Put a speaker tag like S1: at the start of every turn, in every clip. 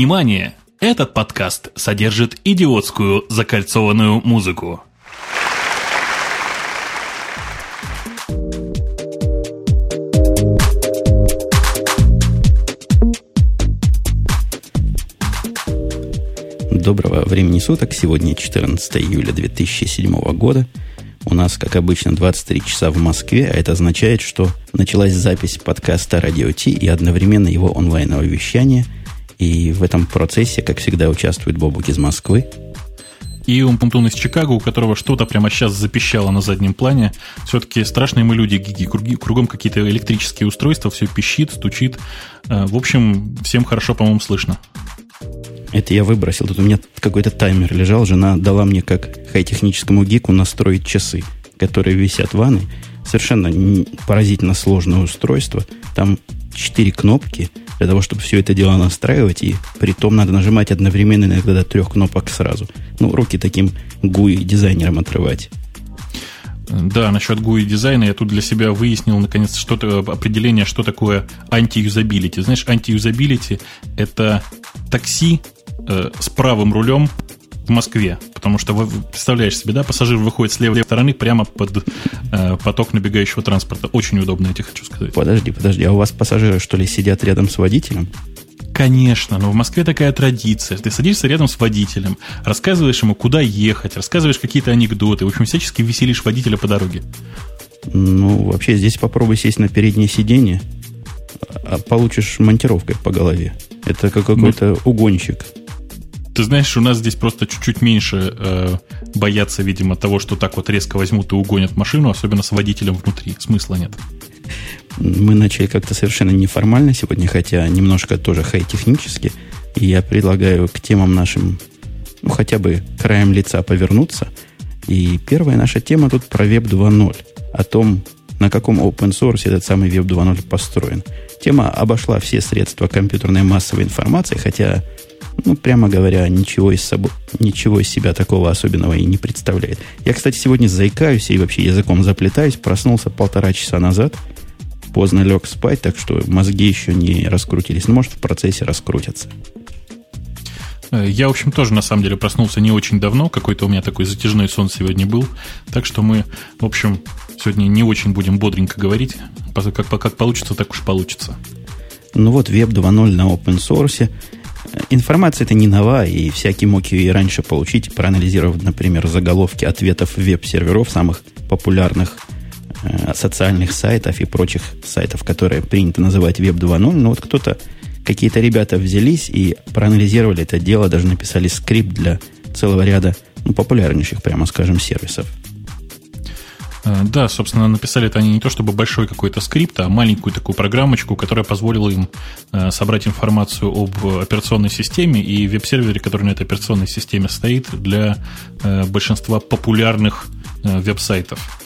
S1: Внимание! Этот подкаст содержит идиотскую закольцованную музыку.
S2: Доброго времени суток. Сегодня 14 июля 2007 года. У нас, как обычно, 23 часа в Москве, а это означает, что началась запись подкаста «Радио Ти» и одновременно его онлайновое вещание. И в этом процессе, как всегда, участвует Бобук из Москвы.
S1: И Умпунтун из Чикаго, у которого что-то прямо сейчас запищало на заднем плане. Все-таки страшные мы люди, гиги. Кругом какие-то электрические устройства, все пищит, стучит. Э, в общем, всем хорошо, по-моему, слышно.
S2: Это я выбросил. Тут у меня какой-то таймер лежал. Жена дала мне, как хай-техническому гику, настроить часы, которые висят в ванной. Совершенно поразительно сложное устройство. Там четыре кнопки для того, чтобы все это дело настраивать. И при том надо нажимать одновременно иногда до трех кнопок сразу. Ну, руки таким GUI дизайнером отрывать.
S1: Да, насчет GUI дизайна я тут для себя выяснил наконец что-то определение, что такое антиюзабилити. Знаешь, антиюзабилити это такси э, с правым рулем в Москве. Потому что, вы представляешь себе, да, пассажир выходит с левой стороны прямо под э, поток набегающего транспорта. Очень удобно, я тебе хочу сказать.
S2: Подожди, подожди, а у вас пассажиры, что ли, сидят рядом с водителем?
S1: Конечно, но в Москве такая традиция. Ты садишься рядом с водителем, рассказываешь ему, куда ехать, рассказываешь какие-то анекдоты, в общем, всячески веселишь водителя по дороге.
S2: Ну, вообще, здесь попробуй сесть на переднее сиденье, а получишь монтировкой по голове. Это как какой-то ну, угонщик.
S1: Ты знаешь, у нас здесь просто чуть-чуть меньше э, боятся, видимо, того, что так вот резко возьмут и угонят машину, особенно с водителем внутри. Смысла нет.
S2: Мы начали как-то совершенно неформально сегодня, хотя немножко тоже хай-технически. И я предлагаю к темам нашим, ну, хотя бы краем лица повернуться. И первая наша тема тут про Web 2.0. О том, на каком open source этот самый Web 2.0 построен. Тема обошла все средства компьютерной массовой информации, хотя, ну, прямо говоря, ничего из, собой, ничего из себя такого особенного и не представляет. Я, кстати, сегодня заикаюсь и вообще языком заплетаюсь. Проснулся полтора часа назад – поздно лег спать, так что мозги еще не раскрутились. Но, может, в процессе раскрутятся.
S1: Э, я, в общем, тоже, на самом деле, проснулся не очень давно. Какой-то у меня такой затяжной сон сегодня был. Так что мы, в общем, сегодня не очень будем бодренько говорить. Как, как получится, так уж получится.
S2: Ну вот, Web 2.0 на open source. Информация это не нова, и всякий мог ее и раньше получить, проанализировав, например, заголовки ответов веб-серверов самых популярных Э, социальных сайтов и прочих сайтов, которые принято называть Web 2.0, но вот кто-то, какие-то ребята взялись и проанализировали это дело, даже написали скрипт для целого ряда ну, популярнейших, прямо скажем, сервисов.
S1: Э, да, собственно, написали это они не то чтобы большой какой-то скрипт, а маленькую такую программочку, которая позволила им э, собрать информацию об операционной системе и веб-сервере, который на этой операционной системе стоит для большинства популярных веб-сайтов.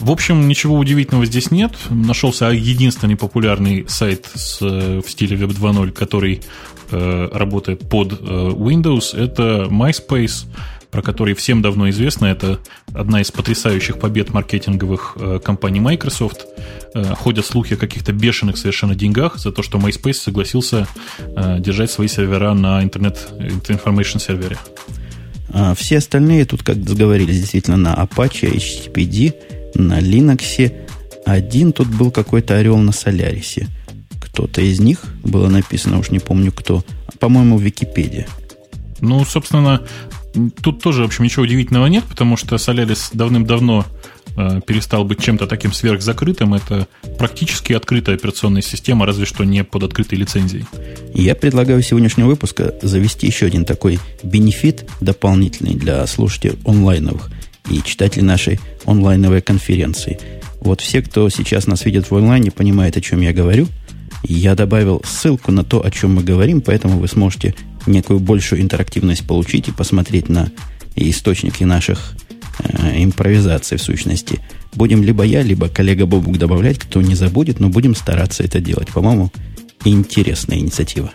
S1: В общем, ничего удивительного здесь нет. Нашелся единственный популярный сайт с, в стиле Web 2.0, который э, работает под э, Windows. Это MySpace, про который всем давно известно. Это одна из потрясающих побед маркетинговых э, компаний Microsoft. Э, ходят слухи о каких-то бешеных совершенно деньгах за то, что MySpace согласился э, держать свои сервера на интернет Information сервере.
S2: А все остальные тут, как договорились, действительно на Apache, HTTPD – на Linux. Один тут был какой-то орел на Солярисе. Кто-то из них было написано, уж не помню кто. По-моему, в Википедии.
S1: Ну, собственно, тут тоже, в общем, ничего удивительного нет, потому что Solaris давным-давно э, перестал быть чем-то таким сверхзакрытым. Это практически открытая операционная система, разве что не под открытой лицензией.
S2: Я предлагаю сегодняшнего выпуска завести еще один такой бенефит дополнительный для слушателей онлайновых и читателей нашей онлайновой конференции. Вот все, кто сейчас нас видит в онлайне, понимают, о чем я говорю. Я добавил ссылку на то, о чем мы говорим, поэтому вы сможете некую большую интерактивность получить и посмотреть на источники наших э, импровизаций в сущности. Будем либо я, либо коллега Бобук добавлять, кто не забудет, но будем стараться это делать. По-моему, интересная инициатива.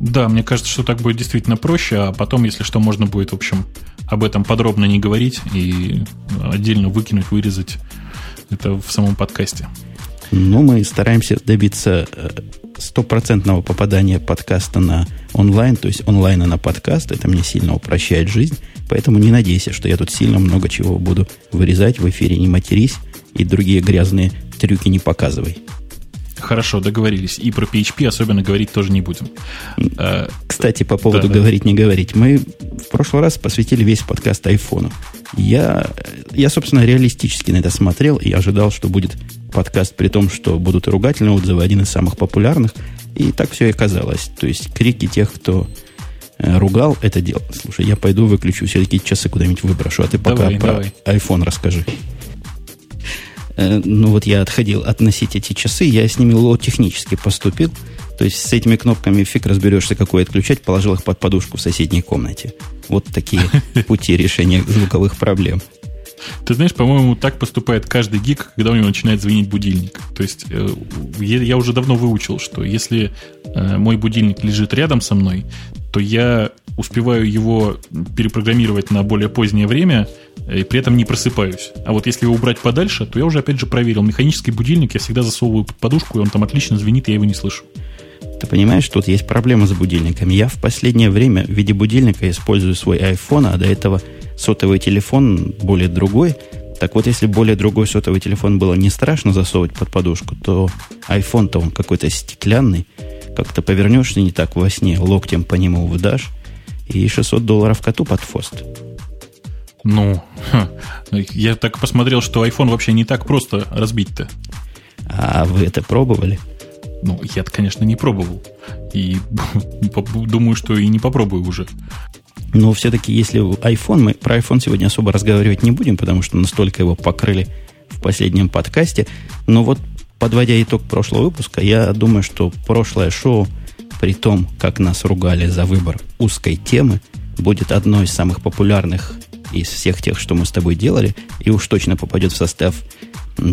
S1: Да, мне кажется, что так будет действительно проще, а потом, если что, можно будет, в общем, об этом подробно не говорить и отдельно выкинуть, вырезать это в самом подкасте.
S2: Ну, мы стараемся добиться э, стопроцентного попадания подкаста на онлайн, то есть онлайна на подкаст. Это мне сильно упрощает жизнь. Поэтому не надейся, что я тут сильно много чего буду вырезать в эфире. Не матерись и другие грязные трюки не показывай.
S1: Хорошо, договорились. И про PHP особенно говорить тоже не будем.
S2: Э, Кстати, по поводу да, говорить, да. не говорить. Мы в прошлый раз посвятили весь подкаст айфону. Я, я, собственно, реалистически на это смотрел и ожидал, что будет подкаст при том, что будут и ругательные отзывы, один из самых популярных. И так все и оказалось. То есть крики тех, кто э, ругал это дело. Слушай, я пойду выключу, все-таки часы куда-нибудь выброшу, а ты пока давай, про давай. iPhone расскажи. Э, ну вот я отходил относить эти часы, я с ними лоу-технически поступил. То есть с этими кнопками фиг разберешься, какой отключать, положил их под подушку в соседней комнате. Вот такие пути решения звуковых проблем.
S1: Ты знаешь, по-моему, так поступает каждый гик, когда у него начинает звонить будильник. То есть э, я уже давно выучил, что если э, мой будильник лежит рядом со мной, то я успеваю его перепрограммировать на более позднее время и при этом не просыпаюсь. А вот если его убрать подальше, то я уже опять же проверил. Механический будильник я всегда засовываю под подушку, и он там отлично звенит, и я его не слышу.
S2: Ты понимаешь, тут есть проблема с будильниками. Я в последнее время в виде будильника использую свой iPhone, а до этого сотовый телефон более другой. Так вот, если более другой сотовый телефон было не страшно засовывать под подушку, то iPhone-то он какой-то стеклянный. Как-то повернешься не так во сне, локтем по нему выдашь, и 600 долларов коту под фост.
S1: Ну, ха, я так посмотрел, что iPhone вообще не так просто разбить-то.
S2: А вы это пробовали?
S1: Ну, я конечно, не пробовал. И думаю, что и не попробую уже.
S2: Но все-таки, если iPhone, мы про iPhone сегодня особо разговаривать не будем, потому что настолько его покрыли в последнем подкасте. Но вот, подводя итог прошлого выпуска, я думаю, что прошлое шоу, при том, как нас ругали за выбор узкой темы, будет одной из самых популярных из всех тех, что мы с тобой делали, и уж точно попадет в состав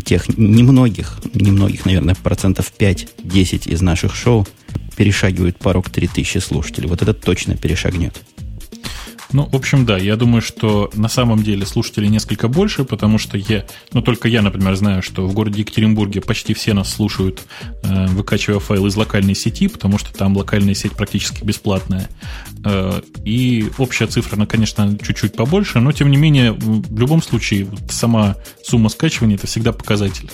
S2: тех немногих, немногих, наверное, процентов 5-10 из наших шоу перешагивают порог 3000 слушателей. Вот это точно перешагнет.
S1: Ну, в общем, да, я думаю, что на самом деле слушателей несколько больше, потому что я, ну, только я, например, знаю, что в городе Екатеринбурге почти все нас слушают, э, выкачивая файл из локальной сети, потому что там локальная сеть практически бесплатная. Э, и общая цифра, она, конечно, чуть-чуть побольше, но, тем не менее, в любом случае, сама сумма скачивания – это всегда показатель.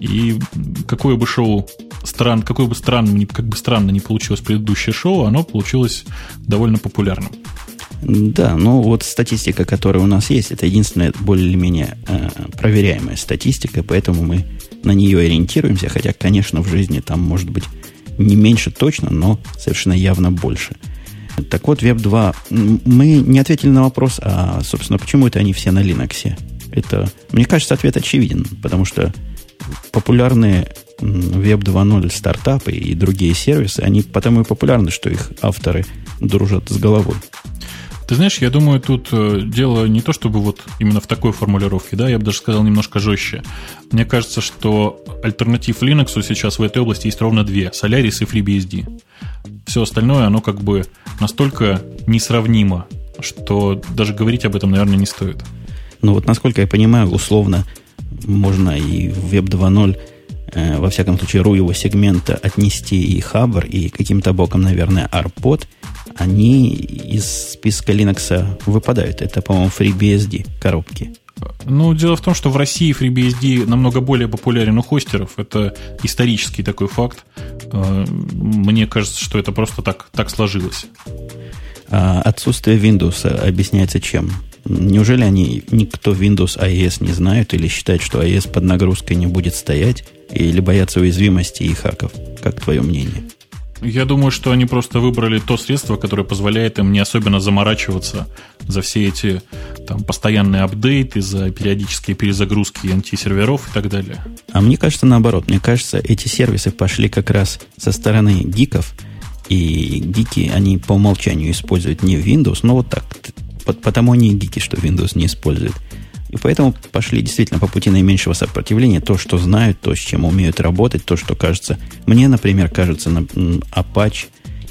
S1: И какое бы шоу стран, какое бы странно, как бы странно не получилось предыдущее шоу, оно получилось довольно популярным.
S2: Да, ну вот статистика, которая у нас есть, это единственная более-менее э, проверяемая статистика, поэтому мы на нее ориентируемся, хотя, конечно, в жизни там может быть не меньше точно, но совершенно явно больше. Так вот, Web 2, мы не ответили на вопрос, а, собственно, почему это они все на Linux? Это, мне кажется, ответ очевиден, потому что популярные Web 2.0 стартапы и другие сервисы, они потому и популярны, что их авторы дружат с головой.
S1: Ты знаешь, я думаю, тут э, дело не то, чтобы вот именно в такой формулировке, да, я бы даже сказал немножко жестче. Мне кажется, что альтернатив Linux сейчас в этой области есть ровно две, Solaris и FreeBSD. Все остальное, оно как бы настолько несравнимо, что даже говорить об этом, наверное, не стоит.
S2: Ну вот, насколько я понимаю, условно можно и Web 2.0 э, во всяком случае, RU его сегмента отнести и Хабр, и каким-то боком, наверное, ARPod – они из списка Linux выпадают. Это, по-моему, FreeBSD коробки.
S1: Ну, дело в том, что в России FreeBSD намного более популярен у хостеров. Это исторический такой факт. Э, мне кажется, что это просто так, так сложилось.
S2: А отсутствие Windows объясняется чем? Неужели они никто Windows IS не знают или считают, что IS под нагрузкой не будет стоять, или боятся уязвимости и хаков? Как твое мнение?
S1: Я думаю, что они просто выбрали то средство, которое позволяет им не особенно заморачиваться за все эти там, постоянные апдейты, за периодические перезагрузки антисерверов и так далее.
S2: А мне кажется наоборот. Мне кажется, эти сервисы пошли как раз со стороны гиков, и гики, они по умолчанию используют не Windows, но вот так. Потому они гики, что Windows не используют. И поэтому пошли действительно по пути наименьшего сопротивления. То, что знают, то, с чем умеют работать, то, что кажется... Мне, например, кажется, на Apache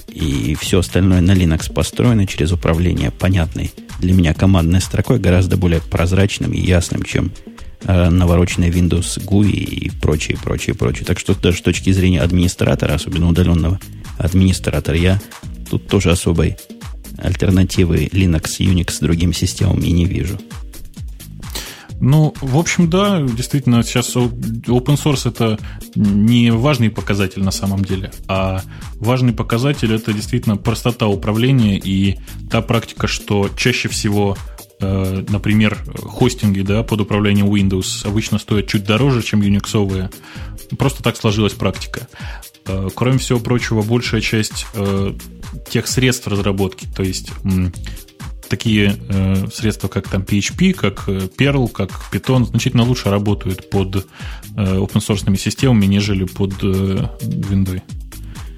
S2: и все остальное на Linux построено через управление понятной для меня командной строкой, гораздо более прозрачным и ясным, чем э, навороченный Windows GUI и прочее, прочее, прочее. Так что даже с точки зрения администратора, особенно удаленного администратора, я тут тоже особой альтернативы Linux, Unix с другими системами не вижу.
S1: Ну, в общем, да, действительно, сейчас open source это не важный показатель на самом деле, а важный показатель это действительно простота управления и та практика, что чаще всего э, например, хостинги да, под управлением Windows обычно стоят чуть дороже, чем юниксовые. Просто так сложилась практика. Э, кроме всего прочего, большая часть э, тех средств разработки, то есть такие э, средства, как там PHP, как Perl, как Python, значительно лучше работают под э, open source системами, нежели под Windows.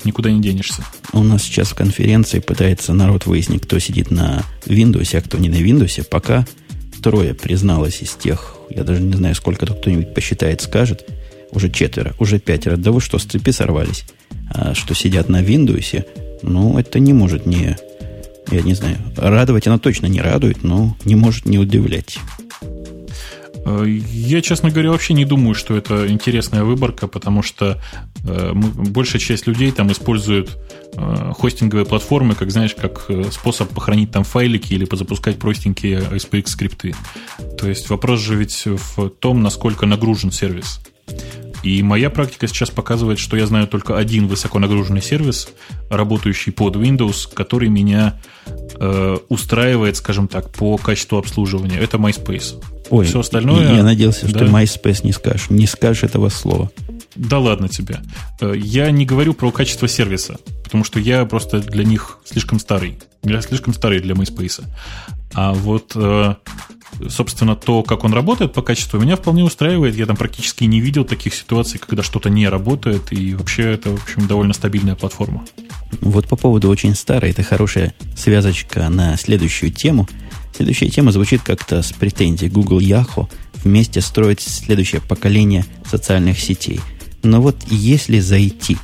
S1: Никуда не денешься.
S2: У нас сейчас в конференции пытается народ выяснить, кто сидит на Windows, а кто не на Windows. Пока трое призналось из тех, я даже не знаю, сколько тут кто-нибудь посчитает, скажет, уже четверо, уже пятеро. Да вы что, с цепи сорвались? А что сидят на Windows, ну, это не может не я не знаю, радовать она точно не радует, но не может не удивлять.
S1: Э, я, честно говоря, вообще не думаю, что это интересная выборка, потому что э, большая часть людей там используют э, хостинговые платформы, как знаешь, как способ похоронить там файлики или позапускать простенькие SPX скрипты. То есть вопрос же ведь в том, насколько нагружен сервис. И моя практика сейчас показывает, что я знаю только один высоконагруженный сервис, работающий под Windows, который меня э, устраивает, скажем так, по качеству обслуживания. Это MySpace.
S2: Ой, Все остальное... Я надеялся, да? что MySpace не скажешь. Не скажешь этого слова.
S1: Да ладно тебе. Э, я не говорю про качество сервиса, потому что я просто для них слишком старый. Я слишком старый для MySpace. А вот э, собственно, то, как он работает по качеству, меня вполне устраивает. Я там практически не видел таких ситуаций, когда что-то не работает, и вообще это, в общем, довольно стабильная платформа.
S2: Вот по поводу очень старой, это хорошая связочка на следующую тему. Следующая тема звучит как-то с претензией Google Yahoo вместе строить следующее поколение социальных сетей. Но вот если зайти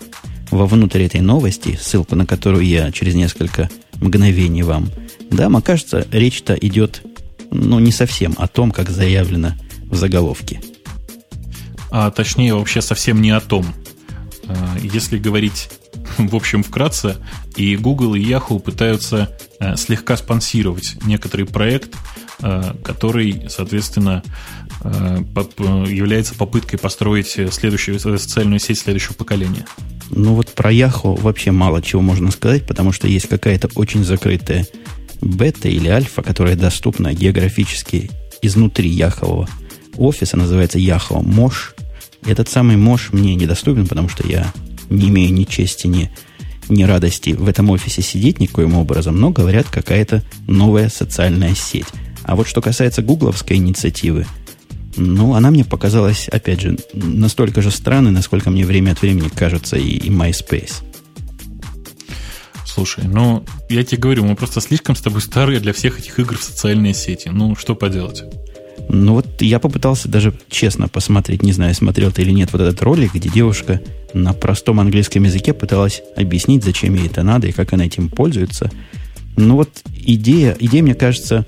S2: вовнутрь этой новости, ссылку на которую я через несколько мгновений вам дам, окажется, речь-то идет ну, не совсем о том, как заявлено в заголовке.
S1: А точнее, вообще совсем не о том. А, если говорить, в общем, вкратце, и Google, и Yahoo пытаются э, слегка спонсировать некоторый проект, э, который, соответственно, э, является попыткой построить следующую социальную сеть следующего поколения.
S2: Ну вот про Yahoo вообще мало чего можно сказать, потому что есть какая-то очень закрытая бета или альфа, которая доступна географически изнутри Яхового офиса, называется Яхова Мош. Этот самый Мош мне недоступен, потому что я не имею ни чести, ни, ни радости в этом офисе сидеть никоим образом, но говорят, какая-то новая социальная сеть. А вот что касается гугловской инициативы, ну, она мне показалась, опять же, настолько же странной, насколько мне время от времени кажется и, и MySpace.
S1: Слушай, ну, я тебе говорю, мы просто слишком с тобой старые для всех этих игр в социальные сети. Ну, что поделать?
S2: Ну вот я попытался даже честно посмотреть, не знаю, смотрел ты или нет, вот этот ролик, где девушка на простом английском языке пыталась объяснить, зачем ей это надо и как она этим пользуется. Ну вот идея, идея, мне кажется,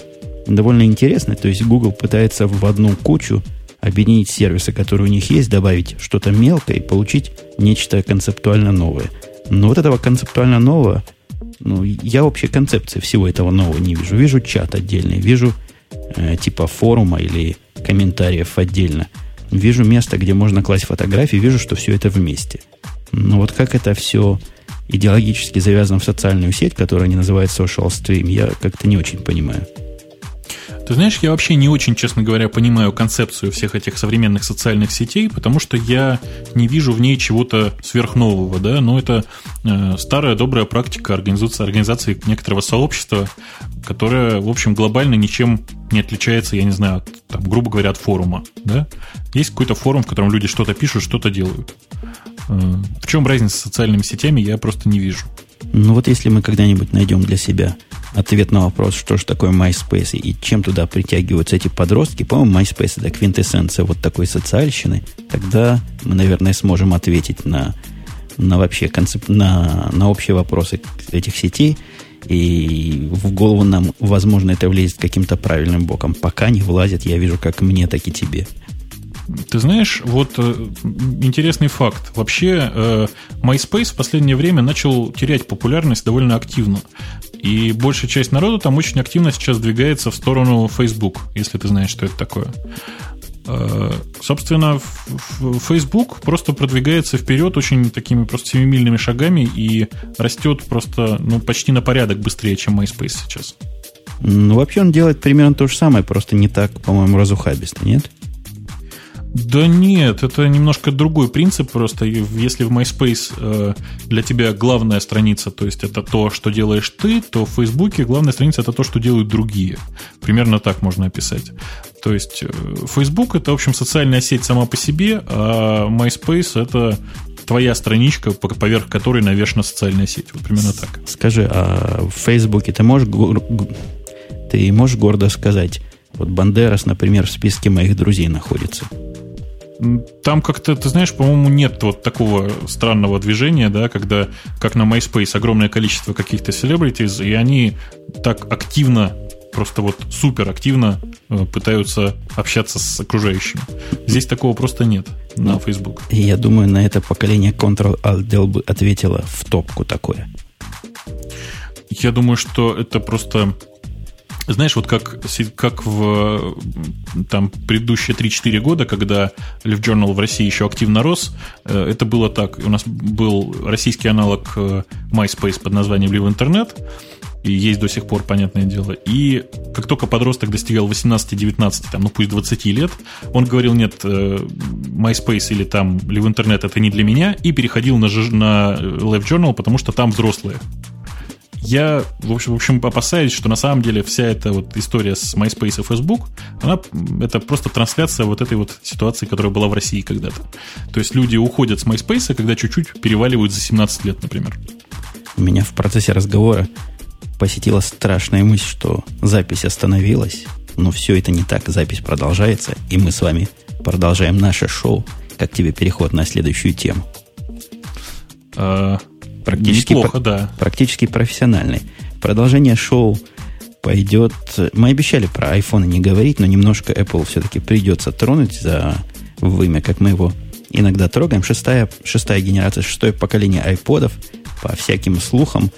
S2: довольно интересная. То есть Google пытается в одну кучу объединить сервисы, которые у них есть, добавить что-то мелкое и получить нечто концептуально новое. Но вот этого концептуально нового ну, я вообще концепции всего этого нового не вижу. Вижу чат отдельный, вижу э, типа форума или комментариев отдельно. Вижу место, где можно класть фотографии, вижу, что все это вместе. Но вот как это все идеологически завязано в социальную сеть, которую они называют social stream, я как-то не очень понимаю.
S1: Ты знаешь, я вообще не очень, честно говоря, понимаю концепцию всех этих современных социальных сетей, потому что я не вижу в ней чего-то сверхнового, да, но это э, старая добрая практика организации, организации некоторого сообщества, которая, в общем, глобально ничем не отличается, я не знаю, от, там, грубо говоря, от форума, да. Есть какой-то форум, в котором люди что-то пишут, что-то делают. Э, в чем разница с социальными сетями, я просто не вижу.
S2: Ну вот если мы когда-нибудь найдем для себя ответ на вопрос, что же такое MySpace и чем туда притягиваются эти подростки, по-моему, MySpace это квинтэссенция вот такой социальщины, тогда мы, наверное, сможем ответить на, на вообще концеп... на, на общие вопросы этих сетей, и в голову нам, возможно, это влезет каким-то правильным боком. Пока не влазит, я вижу, как мне, так и тебе.
S1: Ты знаешь, вот э, интересный факт. Вообще, э, MySpace в последнее время начал терять популярность довольно активно. И большая часть народа там очень активно сейчас двигается в сторону Facebook, если ты знаешь, что это такое. Э, собственно, Facebook просто продвигается вперед очень такими просто семимильными шагами и растет просто ну, почти на порядок быстрее, чем MySpace сейчас.
S2: Ну, вообще он делает примерно то же самое, просто не так, по-моему, разухабисто, нет?
S1: Да нет, это немножко другой принцип просто. Если в MySpace э, для тебя главная страница, то есть это то, что делаешь ты, то в Facebook главная страница это то, что делают другие. Примерно так можно описать. То есть э, Facebook это, в общем, социальная сеть сама по себе, а MySpace это твоя страничка, поверх которой навешена социальная сеть. Вот примерно так.
S2: Скажи, а в Фейсбуке ты можешь, ты можешь гордо сказать, вот Бандерас, например, в списке моих друзей находится?
S1: Там как-то, ты знаешь, по-моему, нет вот такого странного движения, да, когда, как на MySpace, огромное количество каких-то celebrities, и они так активно просто вот супер активно э, пытаются общаться с окружающими. Здесь такого просто нет на Facebook.
S2: И я думаю, на это поколение Ctrl-Alt-Del бы ответило в топку такое.
S1: Я думаю, что это просто знаешь, вот как, как в там, предыдущие 3-4 года, когда LiveJournal в России еще активно рос, э, это было так. У нас был российский аналог э, MySpace под названием Live Internet, и есть до сих пор, понятное дело. И как только подросток достигал 18-19, там, ну пусть 20 лет, он говорил, нет, э, MySpace или там Live Internet это не для меня, и переходил на, на Live Journal, потому что там взрослые. Я, в общем, в общем, опасаюсь, что на самом деле вся эта вот история с MySpace и Facebook, она, это просто трансляция вот этой вот ситуации, которая была в России когда-то. То есть люди уходят с MySpace, когда чуть-чуть переваливают за 17 лет, например.
S2: Меня в процессе разговора посетила страшная мысль, что запись остановилась, но все это не так, запись продолжается, и мы с вами продолжаем наше шоу. Как тебе переход на следующую тему?
S1: А, Практически, Неплохо, да.
S2: Практически профессиональный. Продолжение шоу пойдет... Мы обещали про iPhone не говорить, но немножко Apple все-таки придется тронуть за вымя, как мы его иногда трогаем. Шестая, шестая генерация, шестое поколение iPodов, по всяким слухам.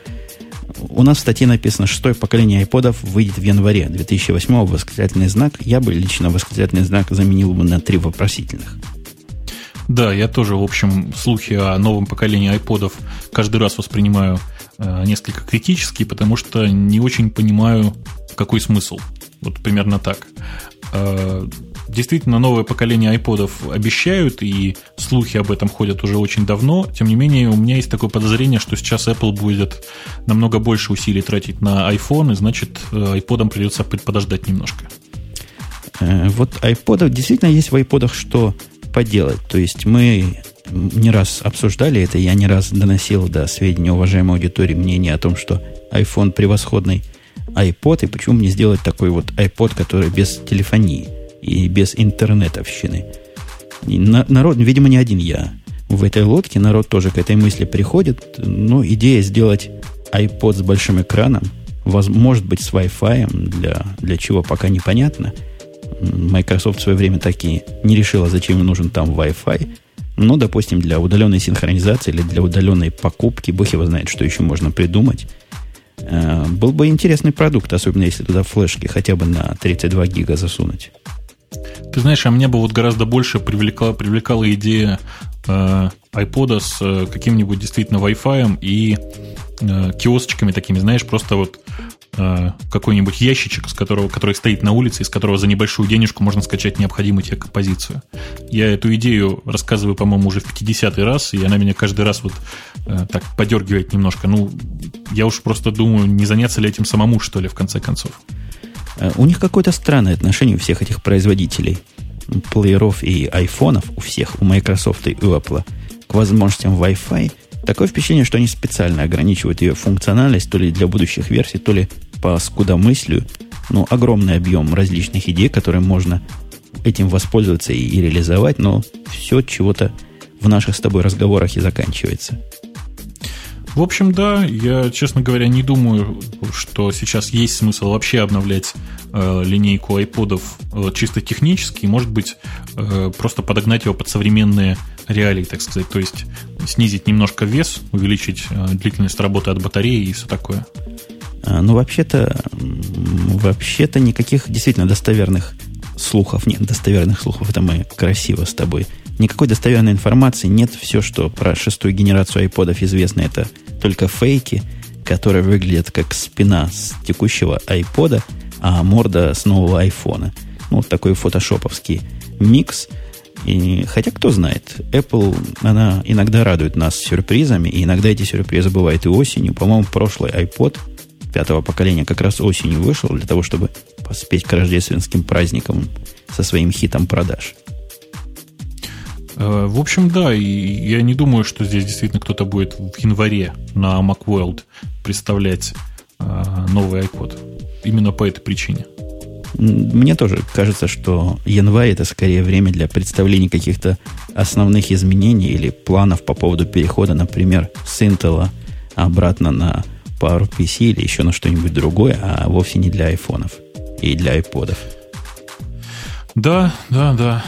S2: У нас в статье написано, шестое поколение iPodов выйдет в январе 2008 восклицательный знак. Я бы лично восклицательный знак заменил бы на три вопросительных.
S1: Да, я тоже, в общем, слухи о новом поколении айподов каждый раз воспринимаю э, несколько критически, потому что не очень понимаю, какой смысл. Вот примерно так. Э, действительно, новое поколение айподов обещают, и слухи об этом ходят уже очень давно. Тем не менее, у меня есть такое подозрение, что сейчас Apple будет намного больше усилий тратить на iPhone, и значит, айподам придется подождать немножко.
S2: Э, вот iPod действительно есть в iPod, что поделать. То есть мы не раз обсуждали это, я не раз доносил до сведения уважаемой аудитории мнение о том, что iPhone превосходный iPod, и почему мне сделать такой вот iPod, который без телефонии и без интернетовщины. И на, народ, видимо, не один я в этой лодке, народ тоже к этой мысли приходит, но идея сделать iPod с большим экраном, воз, может быть, с Wi-Fi, для, для чего пока непонятно – Microsoft в свое время таки не решила, зачем им нужен там Wi-Fi. Но, допустим, для удаленной синхронизации или для удаленной покупки, бог его знает, что еще можно придумать. Э, был бы интересный продукт, особенно если туда флешки хотя бы на 32 гига засунуть.
S1: Ты знаешь, а меня бы вот гораздо больше привлекла, привлекала идея э, iPod с э, каким-нибудь действительно Wi-Fi и э, киосочками такими, знаешь, просто вот Э, какой-нибудь ящичек, с которого, который стоит на улице, из которого за небольшую денежку можно скачать необходимую тебе композицию. Я эту идею рассказываю, по-моему, уже в 50 раз, и она меня каждый раз вот э, так подергивает немножко. Ну, я уж просто думаю, не заняться ли этим самому, что ли, в конце концов.
S2: У них какое-то странное отношение у всех этих производителей плееров и айфонов, у всех, у Microsoft и у Apple, к возможностям Wi-Fi – Такое впечатление, что они специально ограничивают ее функциональность то ли для будущих версий, то ли по скудомыслию. Ну, огромный объем различных идей, которые можно этим воспользоваться и, и реализовать, но все чего-то в наших с тобой разговорах и заканчивается.
S1: В общем, да, я, честно говоря, не думаю, что сейчас есть смысл вообще обновлять э, линейку айподов э, чисто технически. Может быть, э, просто подогнать его под современные реалии, так сказать. То есть снизить немножко вес, увеличить э, длительность работы от батареи и все такое.
S2: А, ну, вообще-то, вообще-то никаких действительно достоверных слухов нет. Достоверных слухов, это мы красиво с тобой Никакой достоверной информации нет. Все, что про шестую генерацию айподов известно, это только фейки, которые выглядят как спина с текущего айпода, а морда с нового айфона. Ну, вот такой фотошоповский микс. И, хотя, кто знает, Apple, она иногда радует нас сюрпризами, и иногда эти сюрпризы бывают и осенью. По-моему, прошлый iPod пятого поколения как раз осенью вышел для того, чтобы поспеть к рождественским праздникам со своим хитом продаж.
S1: Э, в общем, да, и я не думаю, что здесь действительно кто-то будет в январе на Macworld представлять э, новый iPod. Именно по этой причине.
S2: Мне тоже кажется, что январь это скорее время для представления каких-то основных изменений или планов по поводу перехода, например, с Intel обратно на PowerPC или еще на что-нибудь другое, а вовсе не для айфонов и для айподов.
S1: Да, да, да.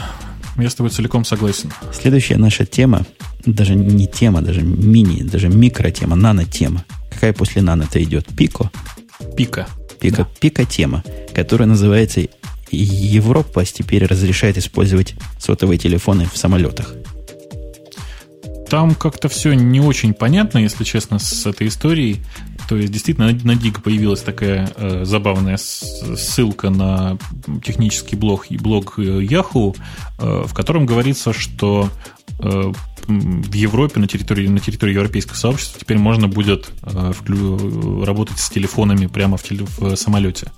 S1: Я с тобой целиком согласен.
S2: Следующая наша тема, даже не тема, даже мини, даже микротема, нано-тема. Какая после нано-то идет? Пико?
S1: Пика.
S2: Пика, да. пика-тема, которая называется Европа теперь разрешает использовать сотовые телефоны в самолетах.
S1: Там как-то все не очень понятно, если честно, с этой историей. То есть, действительно, на, Dig появилась такая э, забавная ссылка на технический блог, блог э, Yahoo, э, в котором говорится, что в Европе, на территории, на территории европейского сообщества теперь можно будет э, вклю, работать с телефонами прямо в, теле, в самолете.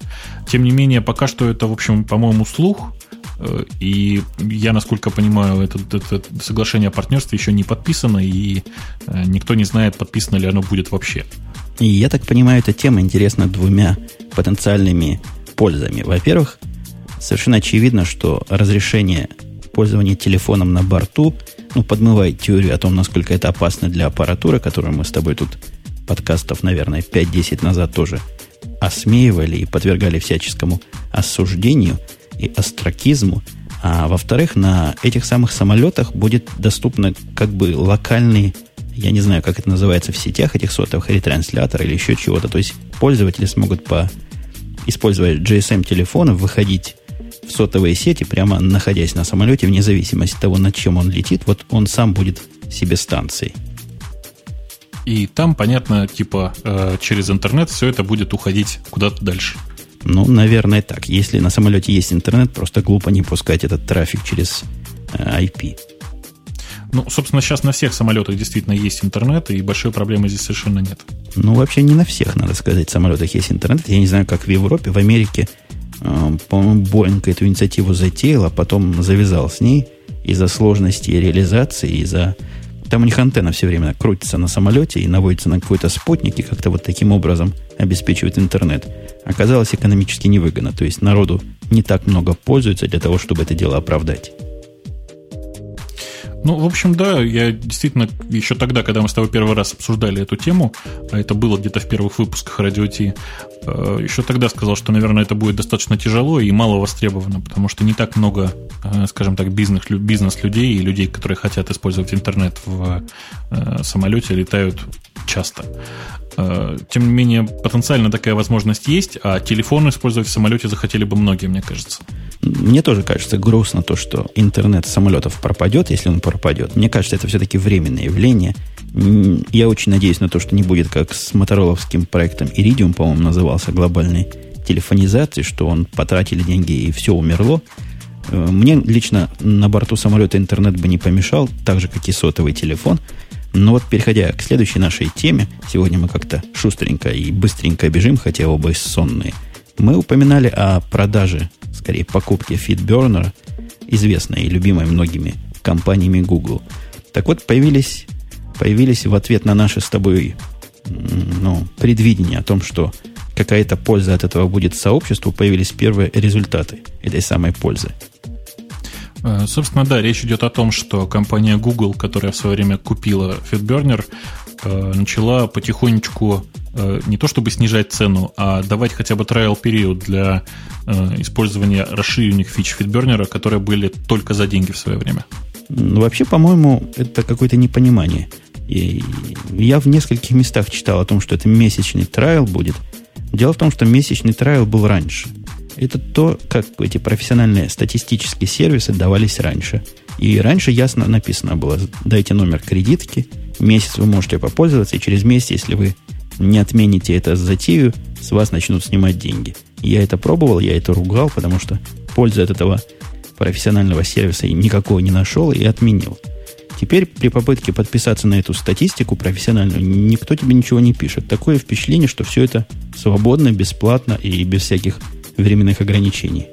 S1: Тем не менее, пока что это, в общем, по-моему, слух, Э, и я, насколько понимаю, это, это соглашение о партнерстве еще не подписано, и э, никто не знает, подписано ли оно будет вообще.
S2: И я так понимаю, эта тема интересна двумя потенциальными пользами. Во-первых, совершенно очевидно, что разрешение пользования телефоном на борту ну, подмывает теорию о том, насколько это опасно для аппаратуры, которую мы с тобой тут подкастов, наверное, 5-10 назад тоже осмеивали и подвергали всяческому осуждению – и остракизму. А во-вторых, на этих самых самолетах будет доступно как бы локальный, я не знаю, как это называется в сетях этих сотовых, ретранслятор или еще чего-то. То есть пользователи смогут по используя GSM-телефоны, выходить в сотовые сети, прямо находясь на самолете, вне зависимости от того, над чем он летит, вот он сам будет себе станцией.
S1: И там, понятно, типа э, через интернет все это будет уходить куда-то дальше.
S2: Ну, наверное, так. Если на самолете есть интернет, просто глупо не пускать этот трафик через э, IP.
S1: Ну, собственно, сейчас на всех самолетах действительно есть интернет, и большой проблемы здесь совершенно нет.
S2: Ну, вообще не на всех, надо сказать, самолетах есть интернет. Я не знаю, как в Европе, в Америке, по-моему, Боинг эту инициативу затеял, а потом завязал с ней из-за сложности реализации, из-за там у них антенна все время крутится на самолете и наводится на какой-то спутник, и как-то вот таким образом обеспечивает интернет. Оказалось экономически невыгодно. То есть народу не так много пользуется для того, чтобы это дело оправдать.
S1: Ну, в общем, да, я действительно еще тогда, когда мы с тобой первый раз обсуждали эту тему, а это было где-то в первых выпусках Радио Ти, э, еще тогда сказал, что, наверное, это будет достаточно тяжело и мало востребовано, потому что не так много, э, скажем так, бизнес, бизнес-людей и людей, которые хотят использовать интернет в э, самолете, летают часто. Тем не менее, потенциально такая возможность есть, а телефон использовать в самолете захотели бы многие, мне кажется.
S2: Мне тоже кажется грустно то, что интернет самолетов пропадет, если он пропадет. Мне кажется, это все-таки временное явление. Я очень надеюсь на то, что не будет как с мотороловским проектом Iridium, по-моему, назывался глобальной телефонизации, что он потратили деньги и все умерло. Э, мне лично на борту самолета интернет бы не помешал, так же, как и сотовый телефон. Но вот переходя к следующей нашей теме, сегодня мы как-то шустренько и быстренько бежим, хотя оба сонные. Мы упоминали о продаже скорее покупки FeedBurner, известной и любимой многими компаниями Google. Так вот, появились, появились в ответ на наши с тобой ну, предвидение о том, что какая-то польза от этого будет сообществу, появились первые результаты этой самой пользы.
S1: Э, собственно, да, речь идет о том, что компания Google, которая в свое время купила FeedBurner, э, начала потихонечку э, не то чтобы снижать цену, а давать хотя бы trial период для использования расширенных фич FitBurner, которые были только за деньги в свое время.
S2: Ну, вообще, по-моему, это какое-то непонимание. И я в нескольких местах читал о том, что это месячный трайл будет. Дело в том, что месячный трайл был раньше. Это то, как эти профессиональные статистические сервисы давались раньше. И раньше ясно написано было, дайте номер кредитки, месяц вы можете попользоваться, и через месяц, если вы не отмените это затею, с вас начнут снимать деньги. Я это пробовал, я это ругал, потому что пользы от этого профессионального сервиса никакого не нашел и отменил. Теперь при попытке подписаться на эту статистику профессиональную, никто тебе ничего не пишет. Такое впечатление, что все это свободно, бесплатно и без всяких временных ограничений.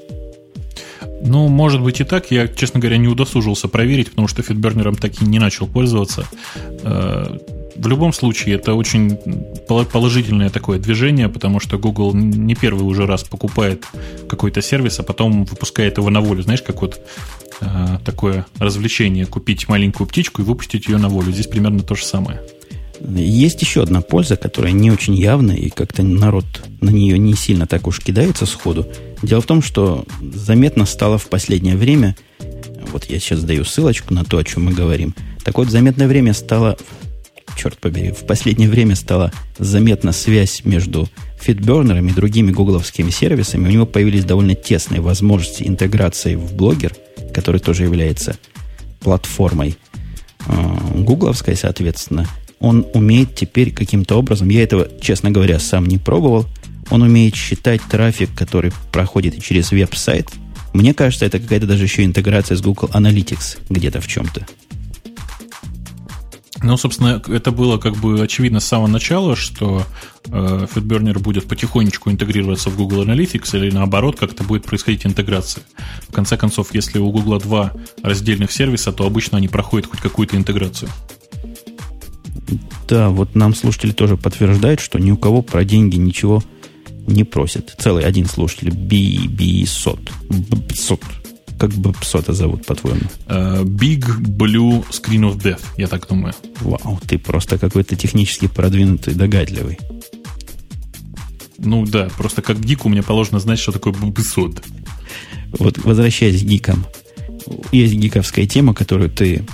S1: Ну, может быть и так. Я, честно говоря, не удосужился проверить, потому что фитбернером так и не начал пользоваться. В любом случае, это очень положительное такое движение, потому что Google не первый уже раз покупает какой-то сервис, а потом выпускает его на волю. Знаешь, как вот э, такое развлечение купить маленькую птичку и выпустить ее на волю. Здесь примерно то же самое.
S2: Есть еще одна польза, которая не очень явная, и как-то народ на нее не сильно так уж кидается сходу. Дело в том, что заметно стало в последнее время, вот я сейчас даю ссылочку на то, о чем мы говорим, так вот, заметное время стало, черт побери, в последнее время стала заметна связь между FitBurner и другими гугловскими сервисами. У него появились довольно тесные возможности интеграции в блогер, который тоже является платформой э, гугловской, соответственно – он умеет теперь каким-то образом, я этого, честно говоря, сам не пробовал, он умеет считать трафик, который проходит через веб-сайт. Мне кажется, это какая-то даже еще интеграция с Google Analytics где-то в чем-то.
S1: Ну, собственно, это было как бы очевидно с самого начала, что э, FitBurner будет потихонечку интегрироваться в Google Analytics или наоборот как-то будет происходить интеграция. В конце концов, если у Google два раздельных сервиса, то обычно они проходят хоть какую-то интеграцию.
S2: Да, вот нам слушатели тоже подтверждают, что ни у кого про деньги ничего не просят. Целый один слушатель, Бисот. Бсот. Как бы Бсота зовут, по-твоему?
S1: Uh, Big Blue Screen of Death, я так думаю.
S2: Вау, ты просто какой-то технически продвинутый, догадливый.
S1: Ну да, просто как гику мне положено знать, что такое Бсот.
S2: Вот возвращаясь к гикам. Есть гиковская тема, которую ты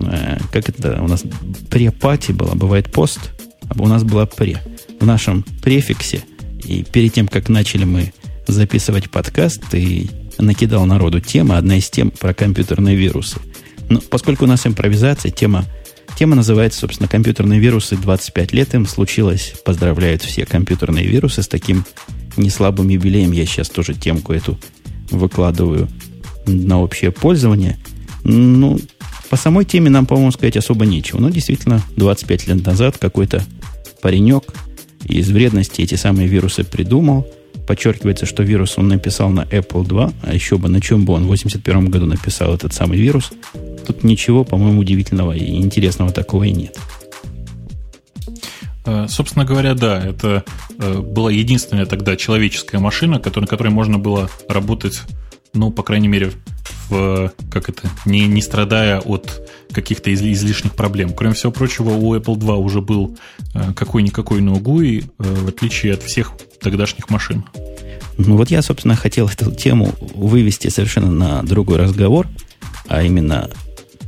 S2: Э, как это у нас пре-пати была, бывает пост, а у нас была пре. В нашем префиксе, и перед тем, как начали мы записывать подкаст, ты накидал народу тема, одна из тем про компьютерные вирусы. Но поскольку у нас импровизация, тема, тема называется, собственно, компьютерные вирусы 25 лет им случилось. Поздравляют все компьютерные вирусы с таким неслабым юбилеем. Я сейчас тоже темку эту выкладываю на общее пользование. Ну, по самой теме нам, по-моему, сказать особо нечего. Но действительно, 25 лет назад какой-то паренек из вредности эти самые вирусы придумал. Подчеркивается, что вирус он написал на Apple 2, а еще бы на чем бы он в 81 году написал этот самый вирус. Тут ничего, по-моему, удивительного и интересного такого и нет.
S1: Э, собственно говоря, да, это э, была единственная тогда человеческая машина, на которой можно было работать, ну, по крайней мере, в, как это, не, не страдая от каких-то из, излишних проблем. Кроме всего прочего, у Apple 2 уже был э, какой-никакой ноугуи, э, в отличие от всех тогдашних машин.
S2: Ну вот я, собственно, хотел эту тему вывести совершенно на другой разговор, а именно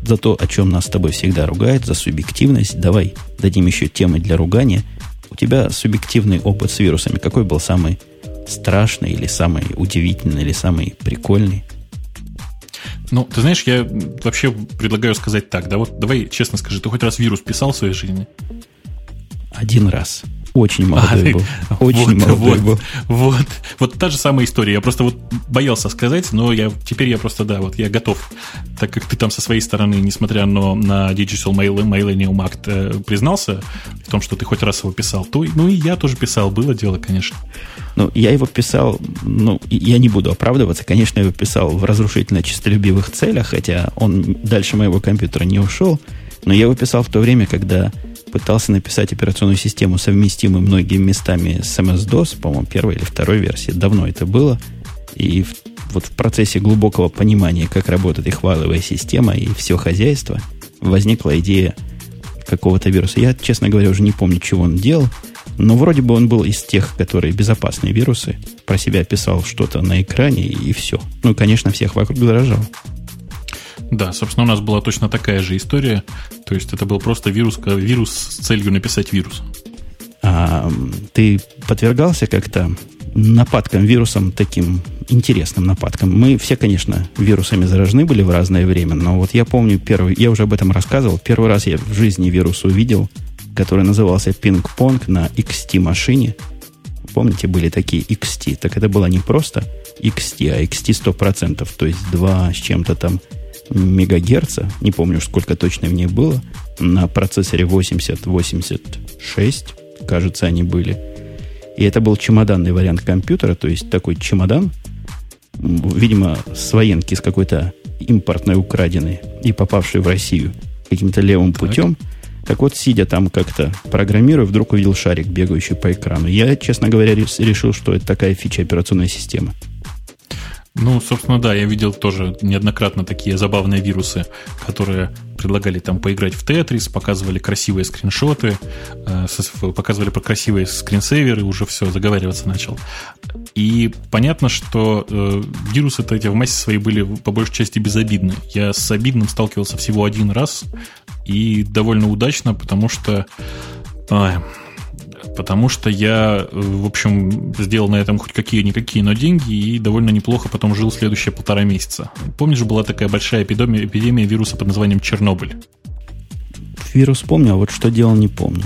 S2: за то, о чем нас с тобой всегда ругают, за субъективность. Давай дадим еще темы для ругания. У тебя субъективный опыт с вирусами. Какой был самый страшный или самый удивительный или самый прикольный?
S1: Ну, ты знаешь, я вообще предлагаю сказать так, да, вот давай честно скажи, ты хоть раз вирус писал в своей жизни?
S2: Один раз. Очень молодой а, был. Очень
S1: вот, молодой вот, был. Вот, вот та же самая история. Я просто вот боялся сказать, но я теперь я просто, да, вот я готов. Так как ты там со своей стороны, несмотря на, на Digital Millennium Act, э, признался в том, что ты хоть раз его писал, то ну и я тоже писал, было дело, конечно.
S2: Ну, я его писал, ну, я не буду оправдываться, конечно, я его писал в разрушительно-чистолюбивых целях, хотя он дальше моего компьютера не ушел, но я его писал в то время, когда пытался написать операционную систему, совместимую многими местами с MS-DOS, по-моему, первой или второй версии. Давно это было. И в, вот в процессе глубокого понимания, как работает их файловая система и все хозяйство, возникла идея какого-то вируса. Я, честно говоря, уже не помню, чего он делал. Но вроде бы он был из тех, которые безопасные вирусы. Про себя писал что-то на экране и, все. Ну конечно, всех вокруг заражал.
S1: Да, собственно, у нас была точно такая же история. То есть это был просто вирус, вирус с целью написать вирус.
S2: А ты подвергался как-то нападкам, вирусам таким интересным нападкам? Мы все, конечно, вирусами заражены были в разное время, но вот я помню первый, я уже об этом рассказывал, первый раз я в жизни вирус увидел, который назывался пинг-понг на XT машине. Помните, были такие XT? Так это было не просто XT, а XT 100%, то есть 2 с чем-то там мегагерца, не помню, сколько точно в ней было, на процессоре 8086, кажется, они были. И это был чемоданный вариант компьютера, то есть такой чемодан, видимо, с военки, с какой-то импортной украденной и попавшей в Россию каким-то левым так. путем. Так вот, сидя там как-то программируя, вдруг увидел шарик, бегающий по экрану. Я, честно говоря, решил, что это такая фича операционной системы.
S1: Ну, собственно, да, я видел тоже неоднократно такие забавные вирусы, которые предлагали там поиграть в Тетрис, показывали красивые скриншоты, э, показывали про красивые скринсейверы, уже все, заговариваться начал. И понятно, что э, вирусы-то эти в массе своей были по большей части безобидны. Я с обидным сталкивался всего один раз, и довольно удачно, потому что... Ай, потому что я, э, в общем, сделал на этом хоть какие-никакие, но деньги и довольно неплохо потом жил следующие полтора месяца. Помнишь, была такая большая эпидемия, эпидемия вируса под названием Чернобыль?
S2: Вирус помню, а вот что делал, не помню.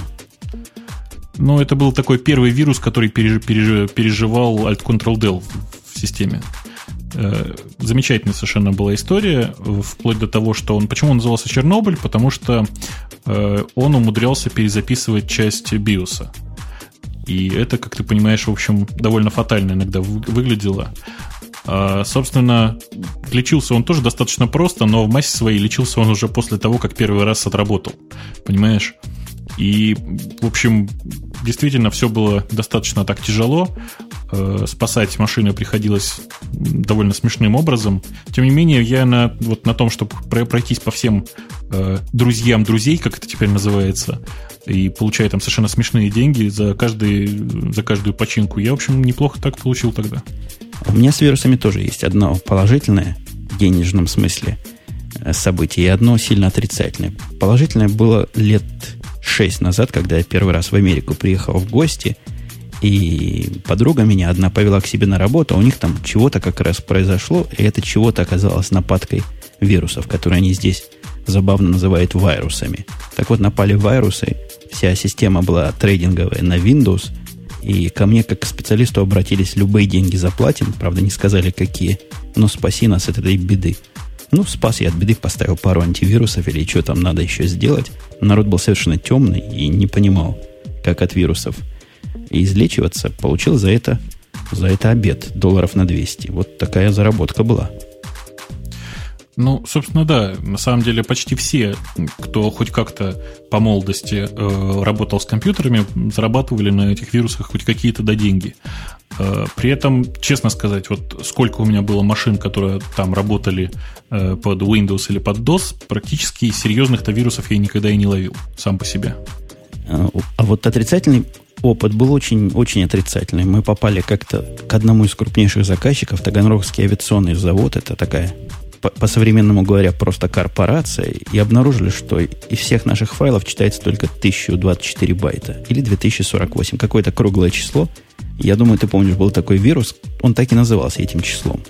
S1: Ну, это был такой первый вирус, который переживал Alt-Control-Del в системе. Э, замечательная совершенно была история, вплоть до того, что он... Почему он назывался Чернобыль? Потому что э, он умудрялся перезаписывать часть биоса. И это, как ты понимаешь, в общем, довольно фатально иногда выглядело. А, собственно, лечился он тоже достаточно просто, но в массе своей лечился он уже после того, как первый раз отработал. Понимаешь? И, в общем, действительно все было достаточно так тяжело. Э, спасать машины приходилось довольно смешным образом. Тем не менее, я на, вот на том, чтобы пройтись по всем э, друзьям друзей, как это теперь называется, и получая там совершенно смешные деньги за, каждый, за каждую починку, я, в общем, неплохо так получил тогда.
S2: У меня с вирусами тоже есть одно положительное в денежном смысле э, событие и одно сильно отрицательное. Положительное было лет шесть назад, когда я первый раз в Америку приехал в гости – и подруга меня одна повела к себе на работу, а у них там чего-то как раз произошло, и это чего-то оказалось нападкой вирусов, которые они здесь забавно называют вирусами. Так вот, напали вирусы, вся система была трейдинговая на Windows, и ко мне, как к специалисту, обратились, любые деньги заплатим, правда, не сказали, какие, но спаси нас от этой беды. Ну, спас я от беды, поставил пару антивирусов или что там надо еще сделать. Народ был совершенно темный и не понимал, как от вирусов – и излечиваться, получил за это, за это обед долларов на 200. Вот такая заработка была.
S1: Ну, собственно, да. На самом деле почти все, кто хоть как-то по молодости э, работал с компьютерами, зарабатывали на этих вирусах хоть какие-то до деньги. Э, при этом, честно сказать, вот сколько у меня было машин, которые там работали э, под Windows или под DOS, практически серьезных-то вирусов я никогда и не ловил сам по себе.
S2: А, а вот отрицательный опыт был очень, очень отрицательный. Мы попали как-то к одному из крупнейших заказчиков, Таганрогский авиационный завод. Это такая, по-современному говоря, просто корпорация. И обнаружили, что из всех наших файлов читается только 1024 байта. Или 2048. Какое-то круглое число. Я думаю, ты помнишь, был такой вирус. Он так и назывался этим числом.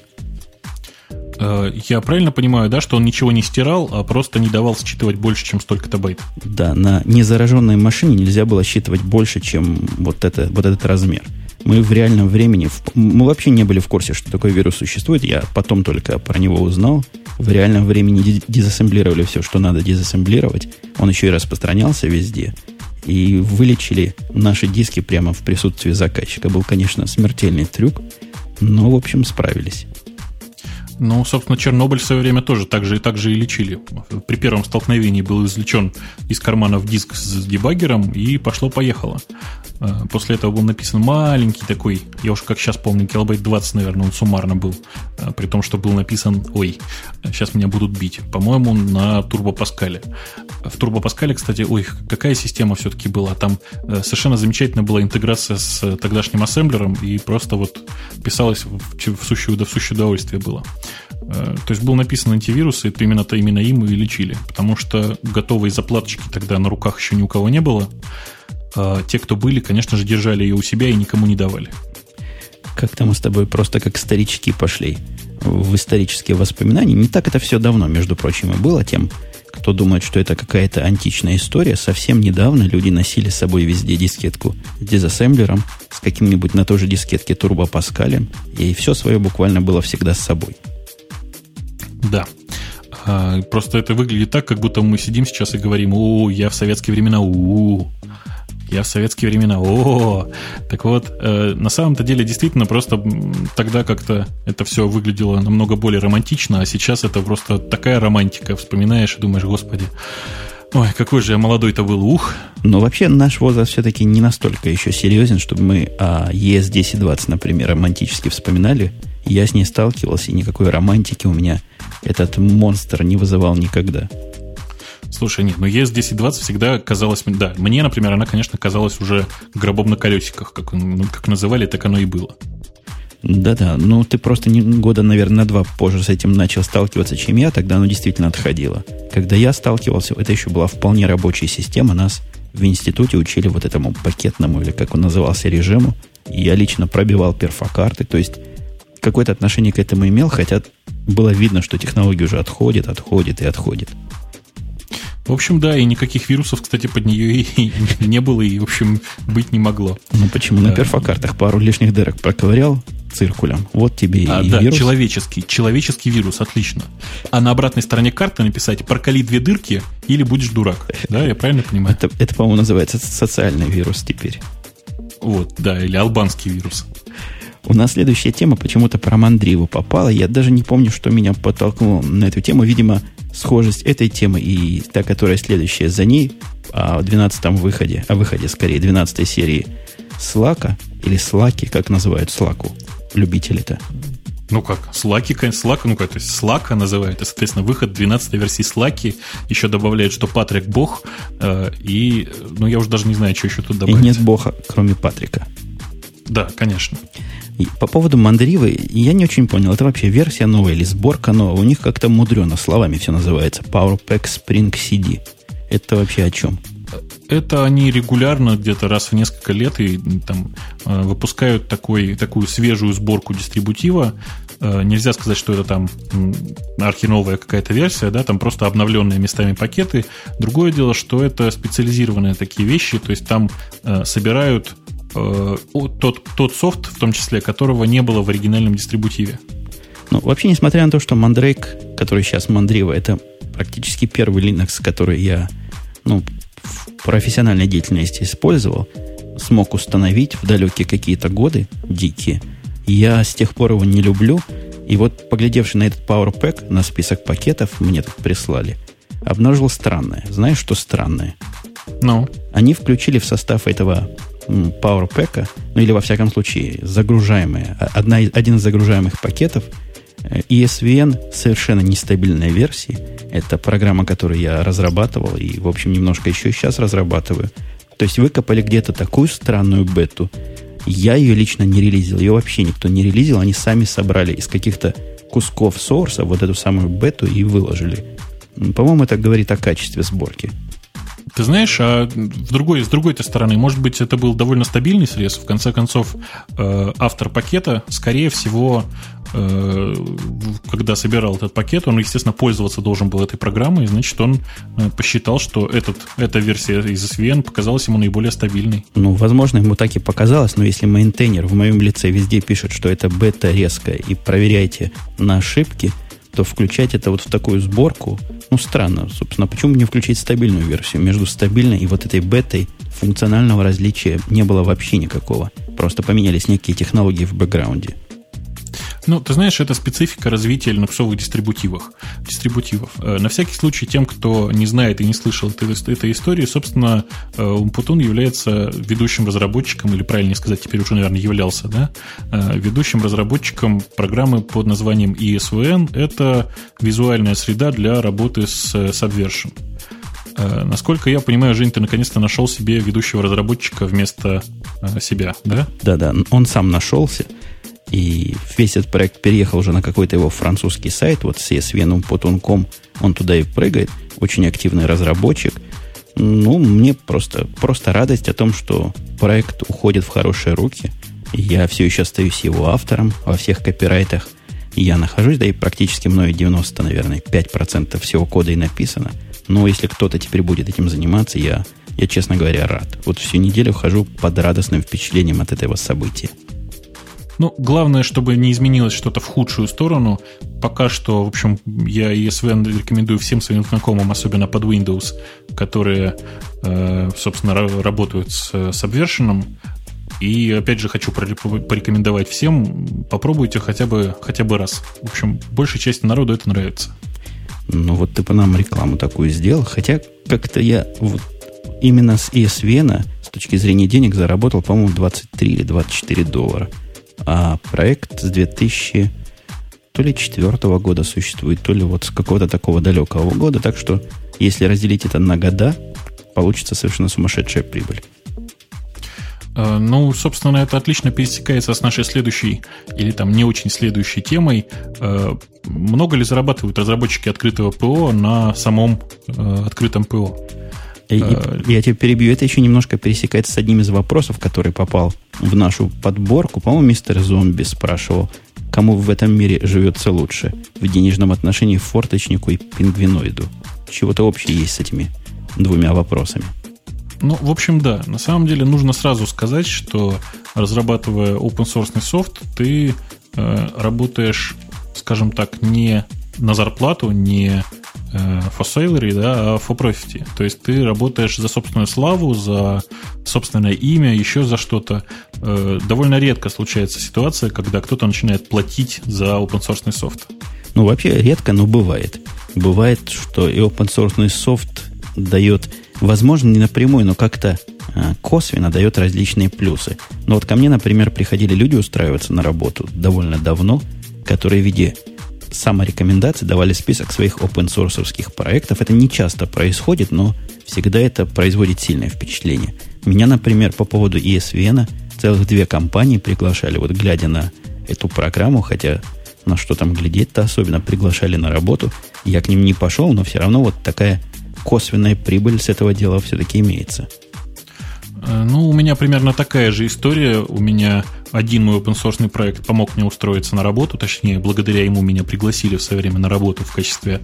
S1: Э, я правильно понимаю, да, что он ничего не стирал, а просто не давал считывать больше, чем столько-то байт?
S2: Да, на незараженной машине нельзя было считывать больше, чем вот, это, вот этот размер. Мы в реальном времени, мы вообще не были в курсе, что такой вирус существует. Я потом только про него узнал. В реальном времени дезассемблировали все, что надо дезассемблировать. Он еще и распространялся везде. И вылечили наши диски прямо в присутствии заказчика. Был, конечно, смертельный трюк, но, в общем, справились.
S1: Ну, собственно, Чернобыль в свое время тоже так же так же и лечили. При первом столкновении был извлечен из кармана в диск с дебаггером, и пошло-поехало. Э, после этого был написан маленький такой, я уж как сейчас помню, килобайт 20, наверное, он суммарно был, э, при том, что был написан, ой, сейчас меня будут бить, по-моему, на Турбо Паскале. В Турбо Паскале, кстати, ой, какая система все-таки была, там э, совершенно замечательная была интеграция с тогдашним ассемблером, и просто вот писалось в, в, сущее, в сущее удовольствие было. То есть был написан антивирус, и именно-то именно им и лечили, потому что готовые заплаточки тогда на руках еще ни у кого не было, а те, кто были, конечно же, держали ее у себя и никому не давали.
S2: Как-то мы с тобой просто как старички пошли в исторические воспоминания. Не так это все давно, между прочим, и было тем, кто думает, что это какая-то античная история. Совсем недавно люди носили с собой везде дискетку с дизассемблером, с каким-нибудь на той же дискетке Турбо Паскалем, и все свое буквально было всегда с собой.
S1: Да. А, просто это выглядит так, как будто мы сидим сейчас и говорим, о, я в советские времена, у, -у, -у. Я в советские времена. О, так вот, э, на самом-то деле действительно просто тогда как-то это все выглядело намного более романтично, а сейчас это просто такая романтика. Вспоминаешь и думаешь, господи, Ой, какой же я молодой-то был, ух.
S2: Но вообще наш возраст все-таки не настолько еще серьезен, чтобы мы о ES 1020, например, романтически вспоминали. Я с ней сталкивался, и никакой романтики у меня этот монстр не вызывал никогда.
S1: Слушай, нет, но ES1020 всегда казалось... Да, мне, например, она, конечно, казалась уже гробом на колесиках. Как, ну, как называли, так оно и было.
S2: Да-да, ну ты просто не, года, наверное, на два позже с этим начал сталкиваться, чем я, тогда оно действительно отходило. Когда я сталкивался, это еще была вполне рабочая система, нас в институте учили вот этому пакетному, или как он назывался, режиму. И я лично пробивал перфокарты, то есть какое-то отношение к этому имел, хотя было видно, что технология уже отходит, отходит и отходит.
S1: В общем, да, и никаких вирусов, кстати, под нее и не было, и, в общем, быть не могло.
S2: Ну почему? На перфокартах пару лишних дырок проковырял циркулем. Вот тебе а, и
S1: да,
S2: вирус.
S1: человеческий. Человеческий вирус, отлично. А на обратной стороне карты написать «проколи две дырки» или «будешь дурак». Да, я правильно понимаю?
S2: Это, это по-моему, называется социальный вирус теперь.
S1: Вот, да, или албанский вирус.
S2: У нас следующая тема почему-то про мандриву попала. Я даже не помню, что меня подтолкнуло на эту тему. Видимо, схожесть этой темы и та, которая следующая за ней, о а 12 выходе, о выходе, скорее, 12 серии Слака, или Слаки, как называют Слаку любители-то.
S1: Ну как, Слаки, Слака, ну как, то есть Слака называют, и, соответственно, выход 12 версии Слаки еще добавляет, что Патрик бог, э, и, ну я уже даже не знаю, что еще тут добавить.
S2: И нет бога, кроме Патрика.
S1: Да, конечно.
S2: И по поводу Мандривы, я не очень понял, это вообще версия новая или сборка новая? У них как-то мудрено словами все называется. PowerPack Spring CD. Это вообще о чем?
S1: Это они регулярно, где-то раз в несколько лет, и там э, выпускают такой, такую свежую сборку дистрибутива. Э, нельзя сказать, что это там архиновая какая-то версия, да, там просто обновленные местами пакеты. Другое дело, что это специализированные такие вещи, то есть там э, собирают тот, тот софт, в том числе, которого не было в оригинальном дистрибутиве.
S2: Ну, вообще, несмотря на то, что Mandrake, который сейчас Mandriva, это практически первый Linux, который я ну, в профессиональной деятельности использовал, смог установить в далекие какие-то годы, дикие, я с тех пор его не люблю. И вот, поглядевши на этот Power Pack, на список пакетов, мне тут прислали, обнаружил странное. Знаешь, что странное?
S1: Ну?
S2: Они включили в состав этого PowerPack, ну или во всяком случае загружаемые, а, одна, один из загружаемых пакетов э, ESVN совершенно нестабильной версии. Это программа, которую я разрабатывал и, в общем, немножко еще сейчас разрабатываю. То есть выкопали где-то такую странную бету. Я ее лично не релизил. Ее вообще никто не релизил. Они сами собрали из каких-то кусков сорса вот эту самую бету и выложили. По-моему, это говорит о качестве сборки.
S1: Ты знаешь, а в другой, с другой-то стороны, может быть, это был довольно стабильный срез. В конце концов, э, автор пакета, скорее всего, э, когда собирал этот пакет, он, естественно, пользоваться должен был этой программой, значит, он э, посчитал, что этот, эта версия из SVN показалась ему наиболее стабильной.
S2: Ну, возможно, ему так и показалось, но если мейнтейнер в моем лице везде пишет, что это бета резкая, и проверяйте на ошибки – то включать это вот в такую сборку, ну, странно. Собственно, почему не включить стабильную версию? Между стабильной и вот этой бетой функционального различия не было вообще никакого. Просто поменялись некие технологии в бэкграунде.
S1: Ну, ты знаешь, это специфика развития линуксовых дистрибутивов. дистрибутивов. Э, на всякий случай, тем, кто не знает и не слышал этой, этой истории, собственно, э, Умпутун является ведущим разработчиком, или правильнее сказать, теперь уже, наверное, являлся, да, э, ведущим разработчиком программы под названием ESVN. Это визуальная среда для работы с Subversion. Насколько я понимаю, Жень, ты наконец-то нашел себе ведущего разработчика вместо себя, да?
S2: Да-да, он сам нашелся. И весь этот проект переехал уже на какой-то его французский сайт, вот с esvnum.com, он туда и прыгает, очень активный разработчик. Ну, мне просто, просто радость о том, что проект уходит в хорошие руки. Я все еще остаюсь его автором во всех копирайтах. Я нахожусь, да и практически мною 90, наверное, 5% всего кода и написано. Но если кто-то теперь будет этим заниматься, я, я, честно говоря, рад. Вот всю неделю хожу под радостным впечатлением от этого события.
S1: Ну, главное, чтобы не изменилось что-то в худшую сторону. Пока что, в общем, я ESVN рекомендую всем своим знакомым, особенно под Windows, которые, э, собственно, работают с Subversion. И опять же хочу порекомендовать всем, попробуйте хотя бы, хотя бы раз. В общем, большей части народу это нравится.
S2: Ну вот ты по нам рекламу такую сделал, хотя как-то я вот именно с ESVN с точки зрения денег заработал, по-моему, 23 или 24 доллара. А проект с 2000 то ли четвертого года существует, то ли вот с какого-то такого далекого года. Так что, если разделить это на года, получится совершенно сумасшедшая прибыль.
S1: Э, ну, собственно, это отлично пересекается с нашей следующей или там не очень следующей темой. Э, много ли зарабатывают разработчики открытого ПО на самом э, открытом ПО?
S2: Я тебя перебью. Это еще немножко пересекается с одним из вопросов, который попал в нашу подборку. По-моему, мистер Зомби спрашивал, кому в этом мире живется лучше? В денежном отношении форточнику и пингвиноиду. Чего-то общее есть с этими двумя вопросами.
S1: Ну, в общем, да. На самом деле нужно сразу сказать, что разрабатывая open source софт, ты э, работаешь, скажем так, не на зарплату, не Э, for salary, да, а for profit. То есть ты работаешь за собственную славу, за собственное имя, еще за что-то. Э, довольно редко случается ситуация, когда кто-то начинает платить за open source софт.
S2: Ну, вообще редко, но бывает. Бывает, что и open source софт дает, возможно, не напрямую, но как-то э, косвенно дает различные плюсы. Но вот ко мне, например, приходили люди устраиваться на работу довольно давно, которые в виде саморекомендации давали список своих open source проектов. Это не часто происходит, но всегда это производит сильное впечатление. Меня, например, по поводу ESVN целых две компании приглашали, вот глядя на эту программу, хотя на что там глядеть-то особенно, приглашали на работу. Я к ним не пошел, но все равно вот такая косвенная прибыль с этого дела все-таки имеется.
S1: Э, ну, у меня примерно такая же история. У меня один мой open source проект помог мне устроиться на работу, точнее, благодаря ему меня пригласили в свое время на работу в качестве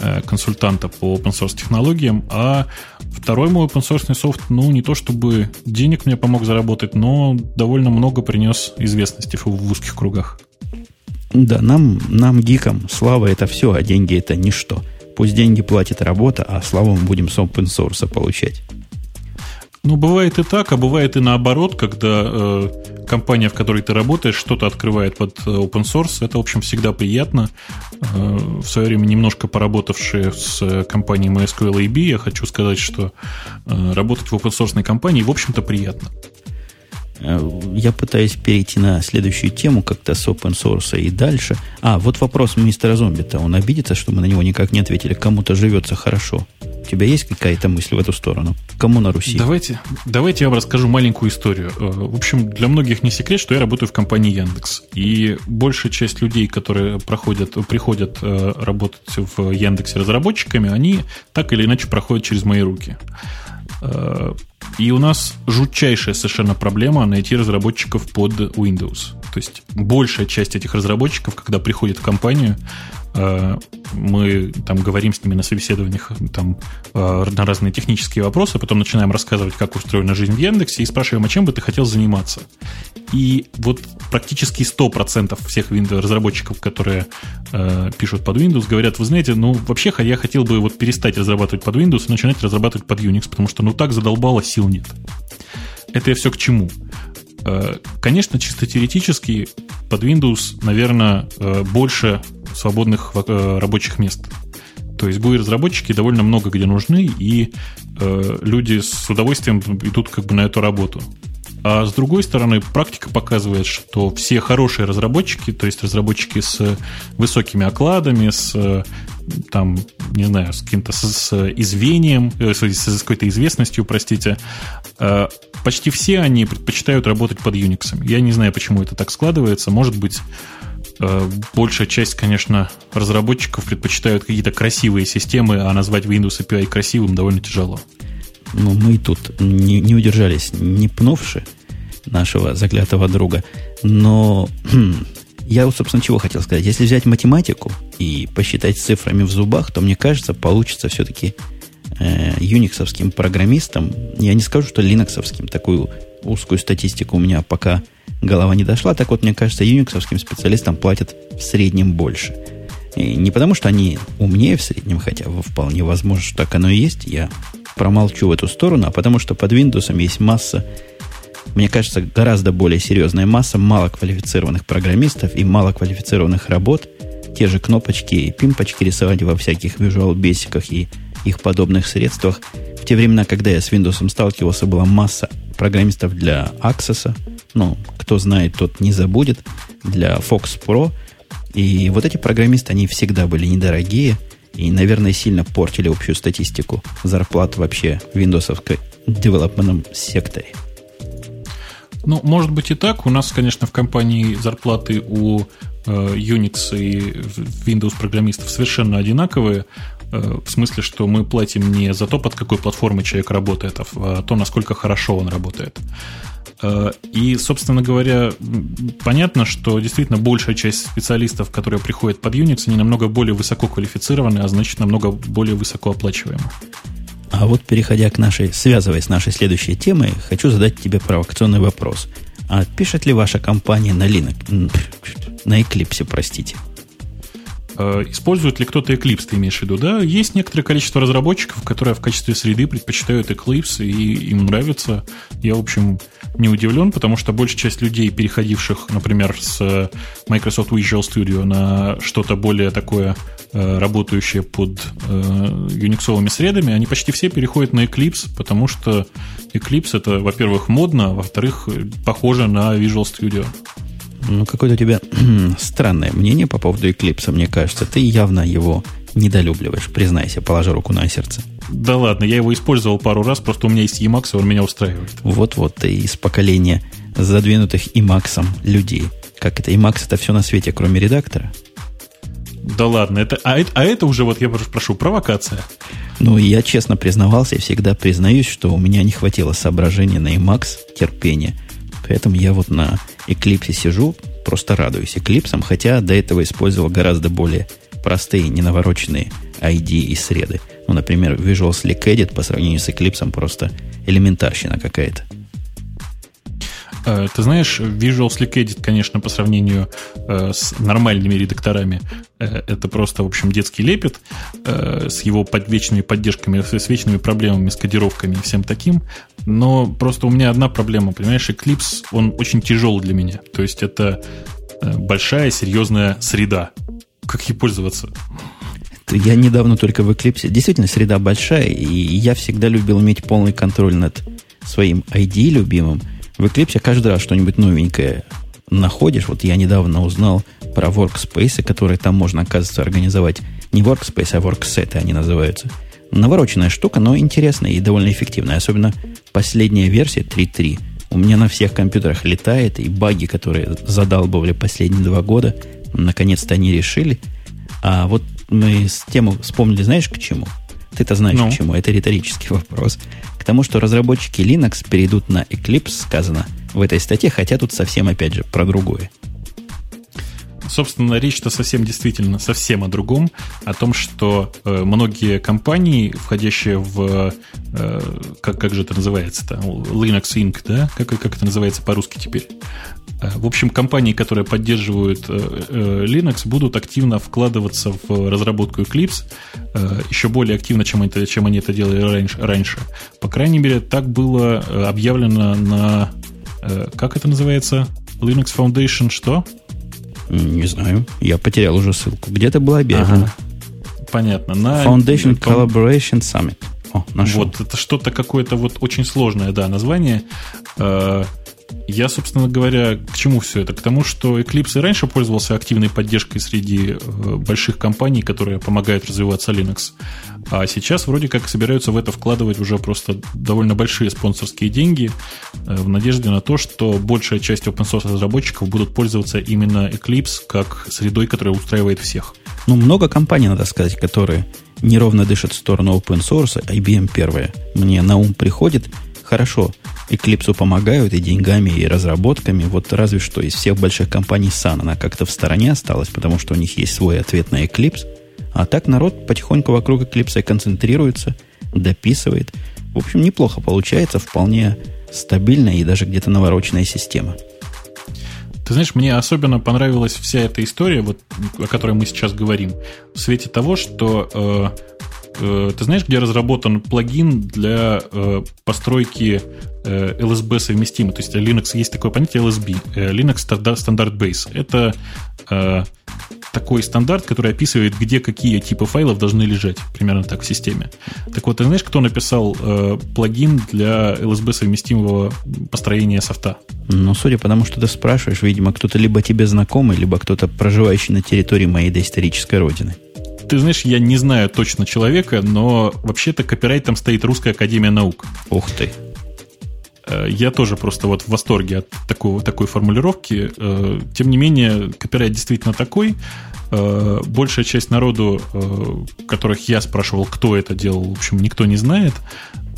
S1: э, консультанта по open source технологиям, а второй мой open source софт, ну, не то чтобы денег мне помог заработать, но довольно много принес известности в, в узких кругах.
S2: Да, нам, нам, гикам, слава это все, а деньги это ничто. Пусть деньги платит работа, а славу мы будем с open source получать.
S1: Ну, бывает и так, а бывает и наоборот, когда э, компания, в которой ты работаешь, что-то открывает под э, open source. Это, в общем, всегда приятно. Э, в свое время немножко поработавшие с компанией MySQL AB, я хочу сказать, что э, работать в open source компании, в общем-то, приятно.
S2: Э, я пытаюсь перейти на следующую тему как-то с open source и дальше. А, вот вопрос мистера Зомби-то. Он обидится, что мы на него никак не ответили. Кому-то живется хорошо. У тебя есть какая-то мысль в эту сторону? Кому на Руси?
S1: Давайте, давайте я вам расскажу маленькую историю. Э, в общем, для многих не секрет, что я работаю в компании Яндекс. И большая часть людей, которые проходят, приходят э, работать в Яндексе разработчиками, они так или иначе проходят через мои руки. И у нас жутчайшая совершенно проблема найти разработчиков под Windows. То есть большая часть этих разработчиков, когда приходят в компанию, Э, мы там говорим с ними на собеседованиях там, э, на разные технические вопросы, а потом начинаем рассказывать, как устроена жизнь в Яндексе, и спрашиваем, а чем бы ты хотел заниматься? И вот практически 100% всех разработчиков, которые э, пишут под Windows, говорят, вы знаете, ну, вообще я хотел бы вот перестать разрабатывать под Windows и начинать разрабатывать под Unix, потому что ну так задолбало, сил нет. Это я все к чему? Конечно, чисто теоретически под Windows, наверное, больше свободных рабочих мест. То есть GUI-разработчики довольно много где нужны, и люди с удовольствием идут как бы на эту работу. А с другой стороны, практика показывает, что все хорошие разработчики, то есть разработчики с высокими окладами, с там, не знаю, с каким-то с, с извением, э, с, с какой-то известностью, простите, э, почти все они предпочитают работать под Unix. Я не знаю, почему это так складывается. Может быть, э, большая часть, конечно, разработчиков предпочитают какие-то красивые системы, а назвать Windows API красивым довольно тяжело.
S2: Ну, мы тут не, не удержались, не пнувши нашего заклятого друга. Но я, вот, собственно, чего хотел сказать. Если взять математику и посчитать цифрами в зубах, то, мне кажется, получится все-таки э, юниксовским программистам, я не скажу, что линоксовским, такую узкую статистику у меня пока голова не дошла, так вот, мне кажется, юниксовским специалистам платят в среднем больше. И не потому, что они умнее в среднем, хотя вполне возможно, что так оно и есть, я промолчу в эту сторону, а потому что под Windows есть масса мне кажется, гораздо более серьезная масса малоквалифицированных программистов и малоквалифицированных работ. Те же кнопочки и пимпочки рисовать во всяких Visual Basic и их подобных средствах. В те времена, когда я с Windows сталкивался, была масса программистов для Access. Ну, кто знает, тот не забудет. Для Fox Pro. И вот эти программисты, они всегда были недорогие и, наверное, сильно портили общую статистику зарплат вообще в Windows девелопменном секторе.
S1: Ну, может быть и так. У нас, конечно, в компании зарплаты у э, Unix и Windows программистов совершенно одинаковые. Э, в смысле, что мы платим не за то, под какой платформой человек работает, а то, насколько хорошо он работает. Э, и, собственно говоря, понятно, что действительно большая часть специалистов, которые приходят под Unix, они намного более высоко квалифицированы, а значит, намного более высоко оплачиваемы.
S2: А вот переходя к нашей, связываясь с нашей следующей темой, хочу задать тебе провокационный вопрос. А пишет ли ваша компания на Linux, на Eclipse, простите?
S1: Э, использует ли кто-то Eclipse, ты имеешь в виду, да? Есть некоторое количество разработчиков, которые в качестве среды предпочитают Eclipse, и им нравится. Я, в общем, не удивлен, потому что большая часть людей, переходивших, например, с Microsoft Visual Studio на что-то более такое э, работающее под э, юниксовыми средами, они почти все переходят на Eclipse, потому что Eclipse это, во-первых, модно, во-вторых, похоже на Visual Studio.
S2: Ну, какое-то у тебя странное мнение по поводу Эклипса, мне кажется. Ты явно его недолюбливаешь, признайся, положа руку на сердце.
S1: Да ладно, я его использовал пару раз, просто у меня есть Emacs, и он меня устраивает.
S2: Вот-вот, ты из поколения задвинутых Emacs людей. Как это, Emacs это все на свете, кроме редактора?
S1: Да ладно, это, а, это, а это уже, вот я прошу, провокация.
S2: Ну, я честно признавался и всегда признаюсь, что у меня не хватило соображения на Emacs, терпения – Поэтому я вот на Eclipse сижу, просто радуюсь Eclipse, хотя до этого использовал гораздо более простые, ненавороченные ID и среды. Ну, например, Visual Slick Edit по сравнению с Eclipse просто элементарщина какая-то.
S1: Э, ты знаешь, Visual Slick Edit, конечно, по сравнению э, с нормальными редакторами, э, это просто, в общем, детский лепет с его под вечными поддержками, с вечными проблемами, с кодировками и всем таким. Но просто у меня одна проблема, понимаешь, Eclipse, он очень тяжелый для меня. То есть это большая, серьезная среда. Как ей пользоваться?
S2: Я недавно только в Eclipse. Действительно, среда большая, и я всегда любил иметь полный контроль над своим ID любимым – в Eclipse каждый раз что-нибудь новенькое находишь. Вот я недавно узнал про workspace, которые там можно, оказывается, организовать. Не workspace, а workset они называются. Навороченная штука, но интересная и довольно эффективная. Особенно последняя версия 3.3 у меня на всех компьютерах летает, и баги, которые задалбывали последние два года, наконец-то они решили. А вот мы с тему вспомнили, знаешь, к чему? Ты-то знаешь, ну. к чему. Это риторический вопрос тому, что разработчики Linux перейдут на Eclipse, сказано в этой статье, хотя тут совсем, опять же, про другое.
S1: Собственно, речь-то совсем действительно совсем о другом, о том, что э, многие компании, входящие в, э, как, как же это называется-то, Linux Inc., да, как, как это называется по-русски теперь, Э, в общем, компании, которые поддерживают э, э, Linux, будут активно вкладываться в разработку Eclipse, еще более активно, чем, это, чем они это делали раньше. По крайней мере, так было объявлено на Как это называется? Linux Foundation что?
S2: Не знаю. Я потерял уже ссылку. Где-то было объявлено. Ага.
S1: Понятно. На
S2: Foundation Collaboration Summit.
S1: О, нашел. Вот, это что-то какое-то вот очень сложное, да, название. Я, собственно говоря, к чему все это? К тому, что Eclipse и раньше пользовался активной поддержкой среди э, больших компаний, которые помогают развиваться Linux. А сейчас вроде как собираются в это вкладывать уже просто довольно большие спонсорские деньги э, в надежде на то, что большая часть open source разработчиков будут пользоваться именно Eclipse как средой, которая устраивает всех.
S2: Ну, много компаний, надо сказать, которые неровно дышат в сторону open source. IBM первая мне на ум приходит. Хорошо, Eclipse помогают и деньгами, и разработками. Вот разве что из всех больших компаний Sun она как-то в стороне осталась, потому что у них есть свой ответ на Eclipse. А так народ потихоньку вокруг Eclipse концентрируется, дописывает. В общем, неплохо получается, вполне стабильная и даже где-то навороченная система.
S1: Ты знаешь, мне особенно понравилась вся эта история, вот, о которой мы сейчас говорим, в свете того, что э, ты знаешь, где разработан плагин для э, постройки э, LSB совместимый? То есть Linux есть такое понятие LSB, Linux Standard Base. Это такой стандарт, который описывает, где какие типы файлов должны лежать, примерно так в системе. Так вот, ты знаешь, кто написал э, плагин для LSB совместимого построения софта?
S2: Ну, судя по тому, что ты спрашиваешь, видимо, кто-то либо тебе знакомый, либо кто-то проживающий на территории моей доисторической родины.
S1: Ты знаешь, я не знаю точно человека, но вообще-то копирайтом стоит Русская Академия Наук.
S2: Ух ты.
S1: Э, я тоже просто вот в восторге от такого, такой формулировки. Э, тем не менее, копирайт действительно такой. Э, большая часть народу, которых я спрашивал, кто это делал, в общем, никто не знает.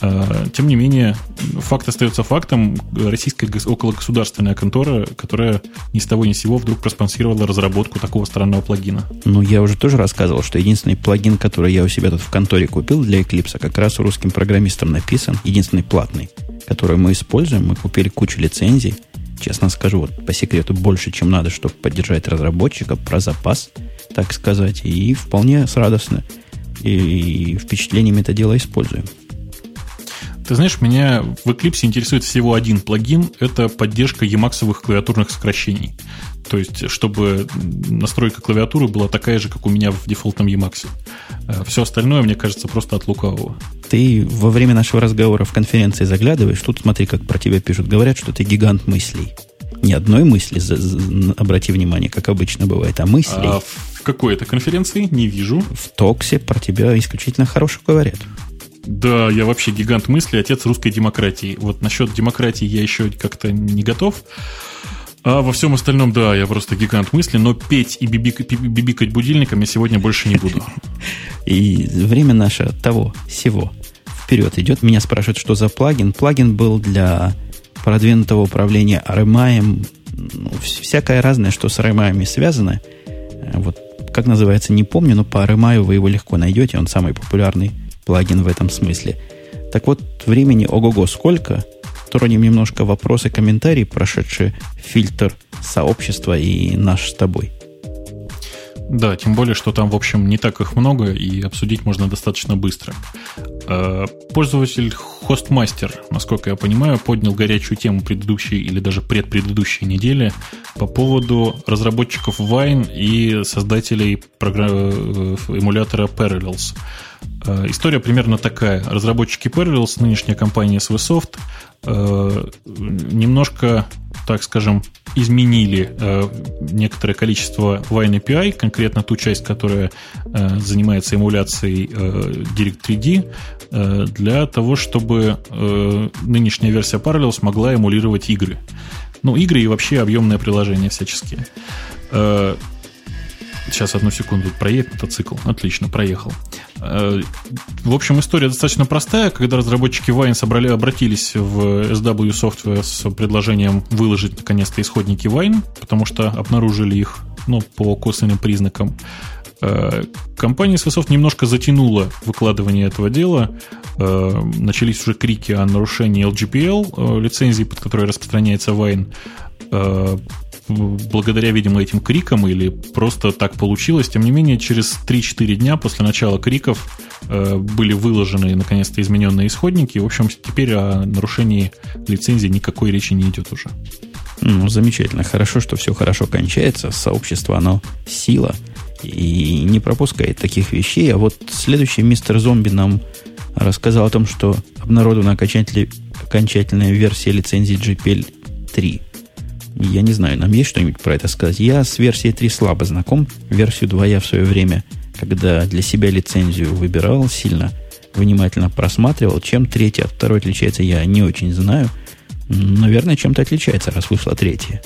S1: А, тем не менее, факт остается фактом. Российская окологосударственная контора, которая ни с того ни с сего вдруг проспонсировала разработку такого странного плагина.
S2: Ну, я уже тоже рассказывал, что единственный плагин, который я у себя тут в конторе купил для Eclipse, как раз русским программистом написан, единственный платный, который мы используем. Мы купили кучу лицензий. Честно скажу, вот по секрету больше, чем надо, чтобы поддержать разработчика, про запас, так сказать. И вполне с радостно и впечатлениями это дело используем.
S1: Ты знаешь, меня в Eclipse интересует всего один плагин. Это поддержка Emacs клавиатурных сокращений. То есть, чтобы настройка клавиатуры была такая же, как у меня в дефолтном Emacs. Э, Все остальное, мне кажется, просто от лукавого.
S2: Ты во время нашего разговора в конференции заглядываешь, тут смотри, как про тебя пишут. Говорят, что ты гигант мыслей. Ни одной мысли, обрати внимание, как обычно бывает, а мыслей. А
S1: в какой это конференции? Не вижу.
S2: В Токсе про тебя исключительно хорошо говорят.
S1: Да, я вообще гигант мысли, отец русской демократии. Вот насчет демократии я еще как-то не готов. А во всем остальном, да, я просто гигант мысли, но петь и бибикать, бибикать будильником я сегодня больше не буду.
S2: И время наше того, всего вперед идет. Меня спрашивают, что за плагин. Плагин был для продвинутого управления RMI, ну, всякое разное, что с RMI связано. Вот как называется, не помню, но по RMI вы его легко найдете, он самый популярный плагин в этом смысле. Так вот, времени ого-го сколько. Тронем немножко вопросы, комментарии, прошедшие фильтр сообщества и наш с тобой.
S1: Да, тем более, что там, в общем, не так их много, и обсудить можно достаточно быстро. Э, пользователь Hostmaster, насколько я понимаю, поднял горячую тему предыдущей или даже предпредыдущей недели по поводу разработчиков Wine и создателей программ... Э, эмулятора Parallels. Э, история примерно такая. Разработчики Parallels, нынешняя компания SVSoft, э, немножко, так скажем, изменили э, некоторое количество Wine API, конкретно ту часть, которая занимается эмуляцией Direct3D, для того, чтобы нынешняя версия Parallels могла эмулировать игры. Ну, игры и вообще объемное приложение всяческие. Сейчас, одну секунду, проедет мотоцикл. Отлично, проехал. Э, в общем, история достаточно простая. Когда разработчики Wine собрали, обратились в SW Software с предложением выложить наконец-то исходники Wine, потому что обнаружили их ну, по косвенным признакам. Э, компания SVSoft немножко затянула выкладывание этого дела. Э, начались уже крики о нарушении LGPL, лицензии, под которой распространяется Wine благодаря, видимо, этим крикам или просто так получилось. Тем не менее, через 3-4 дня после начала криков э, были выложены, наконец-то, измененные исходники. В общем, теперь о нарушении лицензии никакой речи не идет уже.
S2: Ну, замечательно. Хорошо, что все хорошо кончается. Сообщество, оно сила и не пропускает таких вещей. А вот следующий мистер Зомби нам рассказал о том, что обнародована окончательная версия лицензии GPL 3. Я не знаю, нам есть что-нибудь про это сказать. Я с версией 3 слабо знаком. Версию 2 я в свое время, когда для себя лицензию выбирал, сильно внимательно просматривал. Чем третья от второй отличается, я не очень знаю. Наверное, чем-то отличается, раз вышла третья.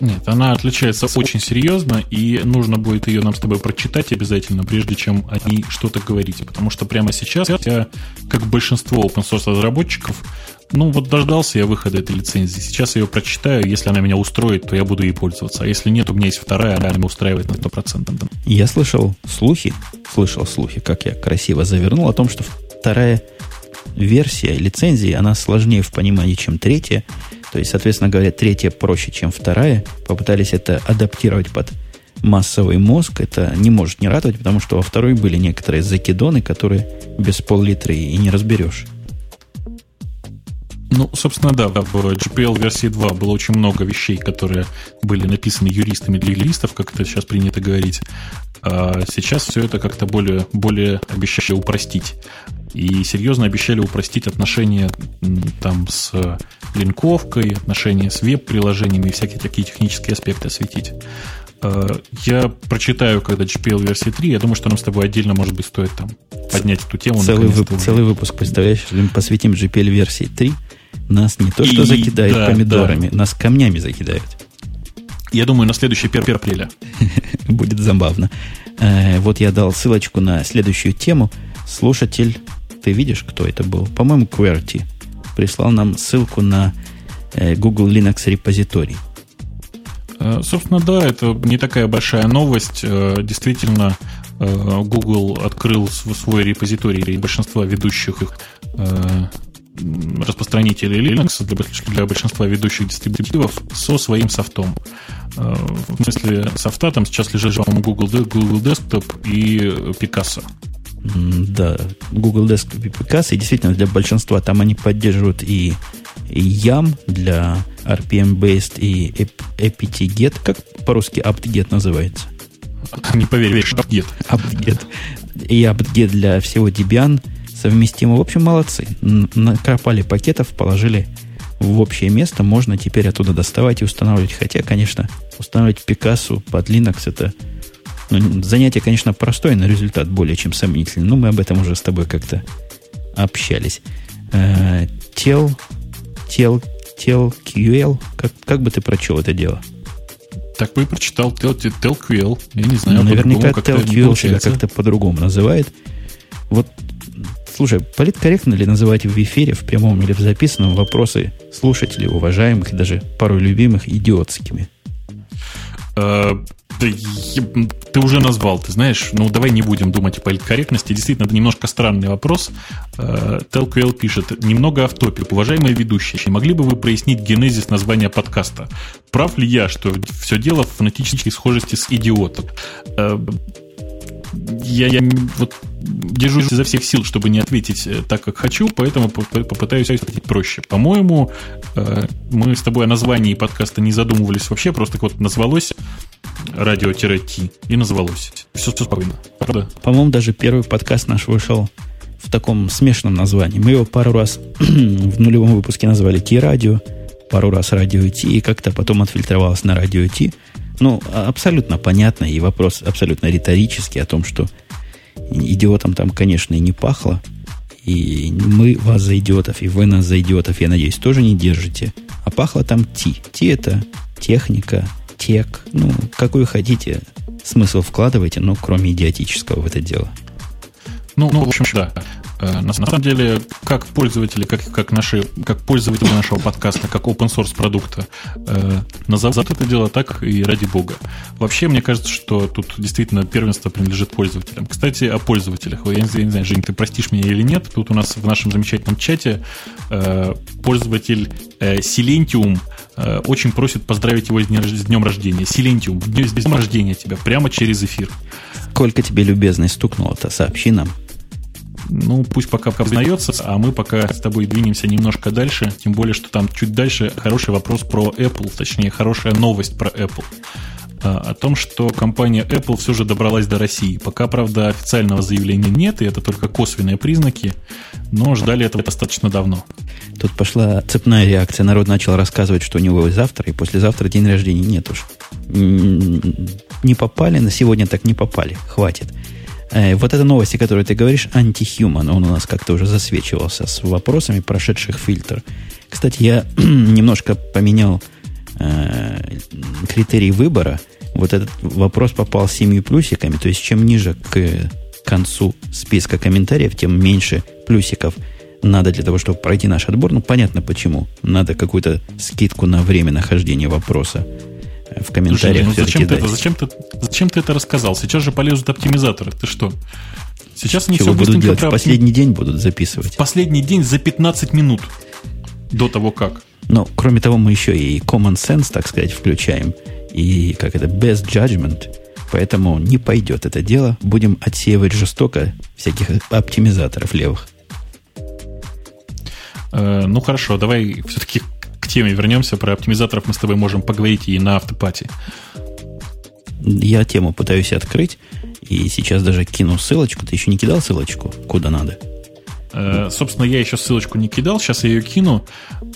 S1: Нет, она отличается очень серьезно, и нужно будет ее нам с тобой прочитать обязательно, прежде чем о ней что-то говорить. Потому что прямо сейчас я, как большинство open source разработчиков, ну вот дождался я выхода этой лицензии. Сейчас я ее прочитаю. Если она меня устроит, то я буду ей пользоваться. А если нет, у меня есть вторая, она меня устраивает на 100%.
S2: Я слышал слухи, слышал слухи, как я красиво завернул, о том, что вторая версия лицензии, она сложнее в понимании, чем третья. То есть, соответственно говоря, третья проще, чем вторая. Попытались это адаптировать под массовый мозг. Это не может не радовать, потому что во второй были некоторые закидоны, которые без пол-литра и не разберешь.
S1: Ну, собственно, да, в GPL версии 2 было очень много вещей, которые были написаны юристами для юристов, как это сейчас принято говорить. А сейчас все это как-то более, более обещали упростить. И серьезно обещали упростить отношения там с линковкой, отношения с веб-приложениями и всякие такие технические аспекты осветить. А, я прочитаю, когда GPL версии 3. Я думаю, что нам с тобой отдельно, может быть, стоит там поднять эту тему.
S2: Целый, вып- целый выпуск, представляешь, мы посвятим GPL версии 3 нас не то что и, закидают да, помидорами, да. нас камнями закидают.
S1: Я думаю, на следующий 1 апреля.
S2: Будет забавно. Э, вот я дал ссылочку на следующую тему. Слушатель, ты видишь, кто это был? По-моему, QWERTY прислал нам ссылку на э, Google Linux репозиторий.
S1: Э, собственно, да, это не такая большая новость. Действительно, Google открыл свой репозиторий большинства ведущих их распространителей Linux для, для большинства ведущих дистрибутивов со своим софтом. Э, в смысле софта там сейчас лежит, по Google, Google Desktop и Picasso.
S2: Да, Google Desktop и Picasso, и действительно для большинства там они поддерживают и, и YAM для RPM-based и apt-get, как по-русски apt-get называется?
S1: Не поверишь, apt-get.
S2: apt-get. И apt-get для всего Debian – совместимо. В общем, молодцы. Накопали пакетов, положили в общее место. Можно теперь оттуда доставать и устанавливать. Хотя, конечно, устанавливать Пикассу под Linux это ну, занятие, конечно, простое, но результат более чем сомнительный. Но мы об этом уже с тобой как-то общались. Э, тел, тел, тел, QL. Как, как бы ты прочел это дело?
S1: Так бы и прочитал TelQL. Я не знаю.
S2: Ну, наверняка TelQL себя как-то по-другому называет. Вот Слушай, политкорректно ли называть в эфире, в прямом или в записанном, вопросы слушателей, уважаемых и даже порой любимых, идиотскими?
S1: Э, ты, ты уже назвал, ты знаешь, ну давай не будем думать о политкорректности. Действительно, это немножко странный вопрос. TLQL э, пишет, немного автопик. Уважаемые ведущие, могли бы вы прояснить генезис названия подкаста? Прав ли я, что все дело в фонетической схожести с идиотом? Э, я, я вот держусь изо всех сил, чтобы не ответить э, так, как хочу, поэтому попытаюсь ответить проще. По-моему, э, мы с тобой о названии подкаста не задумывались вообще, просто вот назвалось радио-т и назвалось. Все, все спокойно.
S2: Правда? По-моему, даже первый подкаст наш вышел в таком смешанном названии. Мы его пару раз в нулевом выпуске назвали Ти-радио, пару раз радио Ти, и как-то потом отфильтровалось на радио Ти. Ну, абсолютно понятно, и вопрос абсолютно риторический о том, что идиотом там, конечно, и не пахло. И мы вас за идиотов, и вы нас за идиотов, я надеюсь, тоже не держите. А пахло там Ти. Ти это техника, тек. Ну, какой хотите смысл вкладывайте, но кроме идиотического в это дело.
S1: Ну, ну в общем, да. Э, на самом деле, как пользователи, как, как, наши, как пользователи нашего подкаста, как open source продукта, э, назовут это дело так и ради бога. Вообще, мне кажется, что тут действительно первенство принадлежит пользователям. Кстати, о пользователях. Я не, знаю, Жень, ты простишь меня или нет, тут у нас в нашем замечательном чате э, пользователь э, Silentium э, очень просит поздравить его с днем рождения. Силентиум, с днем рождения тебя, прямо через эфир.
S2: Сколько тебе любезность стукнуло-то, сообщи нам.
S1: Ну, пусть пока познается, а мы пока с тобой двинемся немножко дальше, тем более, что там чуть дальше хороший вопрос про Apple, точнее, хорошая новость про Apple. А, о том, что компания Apple все же добралась до России. Пока, правда, официального заявления нет, и это только косвенные признаки, но ждали этого достаточно давно.
S2: Тут пошла цепная реакция. Народ начал рассказывать, что у него и завтра, и послезавтра день рождения. Нет уж. Не попали, на сегодня так не попали. Хватит. Э, вот эта новость, о которой ты говоришь, антихуман, он у нас как-то уже засвечивался с вопросами, прошедших фильтр. Кстати, я немножко поменял э, критерий выбора. Вот этот вопрос попал семью плюсиками, то есть чем ниже к концу списка комментариев, тем меньше плюсиков надо для того, чтобы пройти наш отбор. Ну, понятно почему. Надо какую-то скидку на время нахождения вопроса в комментариях. Слушай,
S1: ну зачем, ты это, зачем, ты, зачем ты это рассказал? Сейчас же полезут оптимизаторы. Ты что?
S2: Сейчас они Чего все будут делать? В последний день будут записывать. В
S1: последний день за 15 минут до того как.
S2: Но, кроме того, мы еще и common sense, так сказать, включаем. И, как это, best judgment. Поэтому не пойдет это дело. Будем отсеивать жестоко всяких оптимизаторов левых.
S1: Э, ну, хорошо, давай все-таки теме вернемся. Про оптимизаторов мы с тобой можем поговорить и на автопате.
S2: Я тему пытаюсь открыть, и сейчас даже кину ссылочку. Ты еще не кидал ссылочку, куда надо?
S1: Э, собственно, я еще ссылочку не кидал, сейчас я ее кину.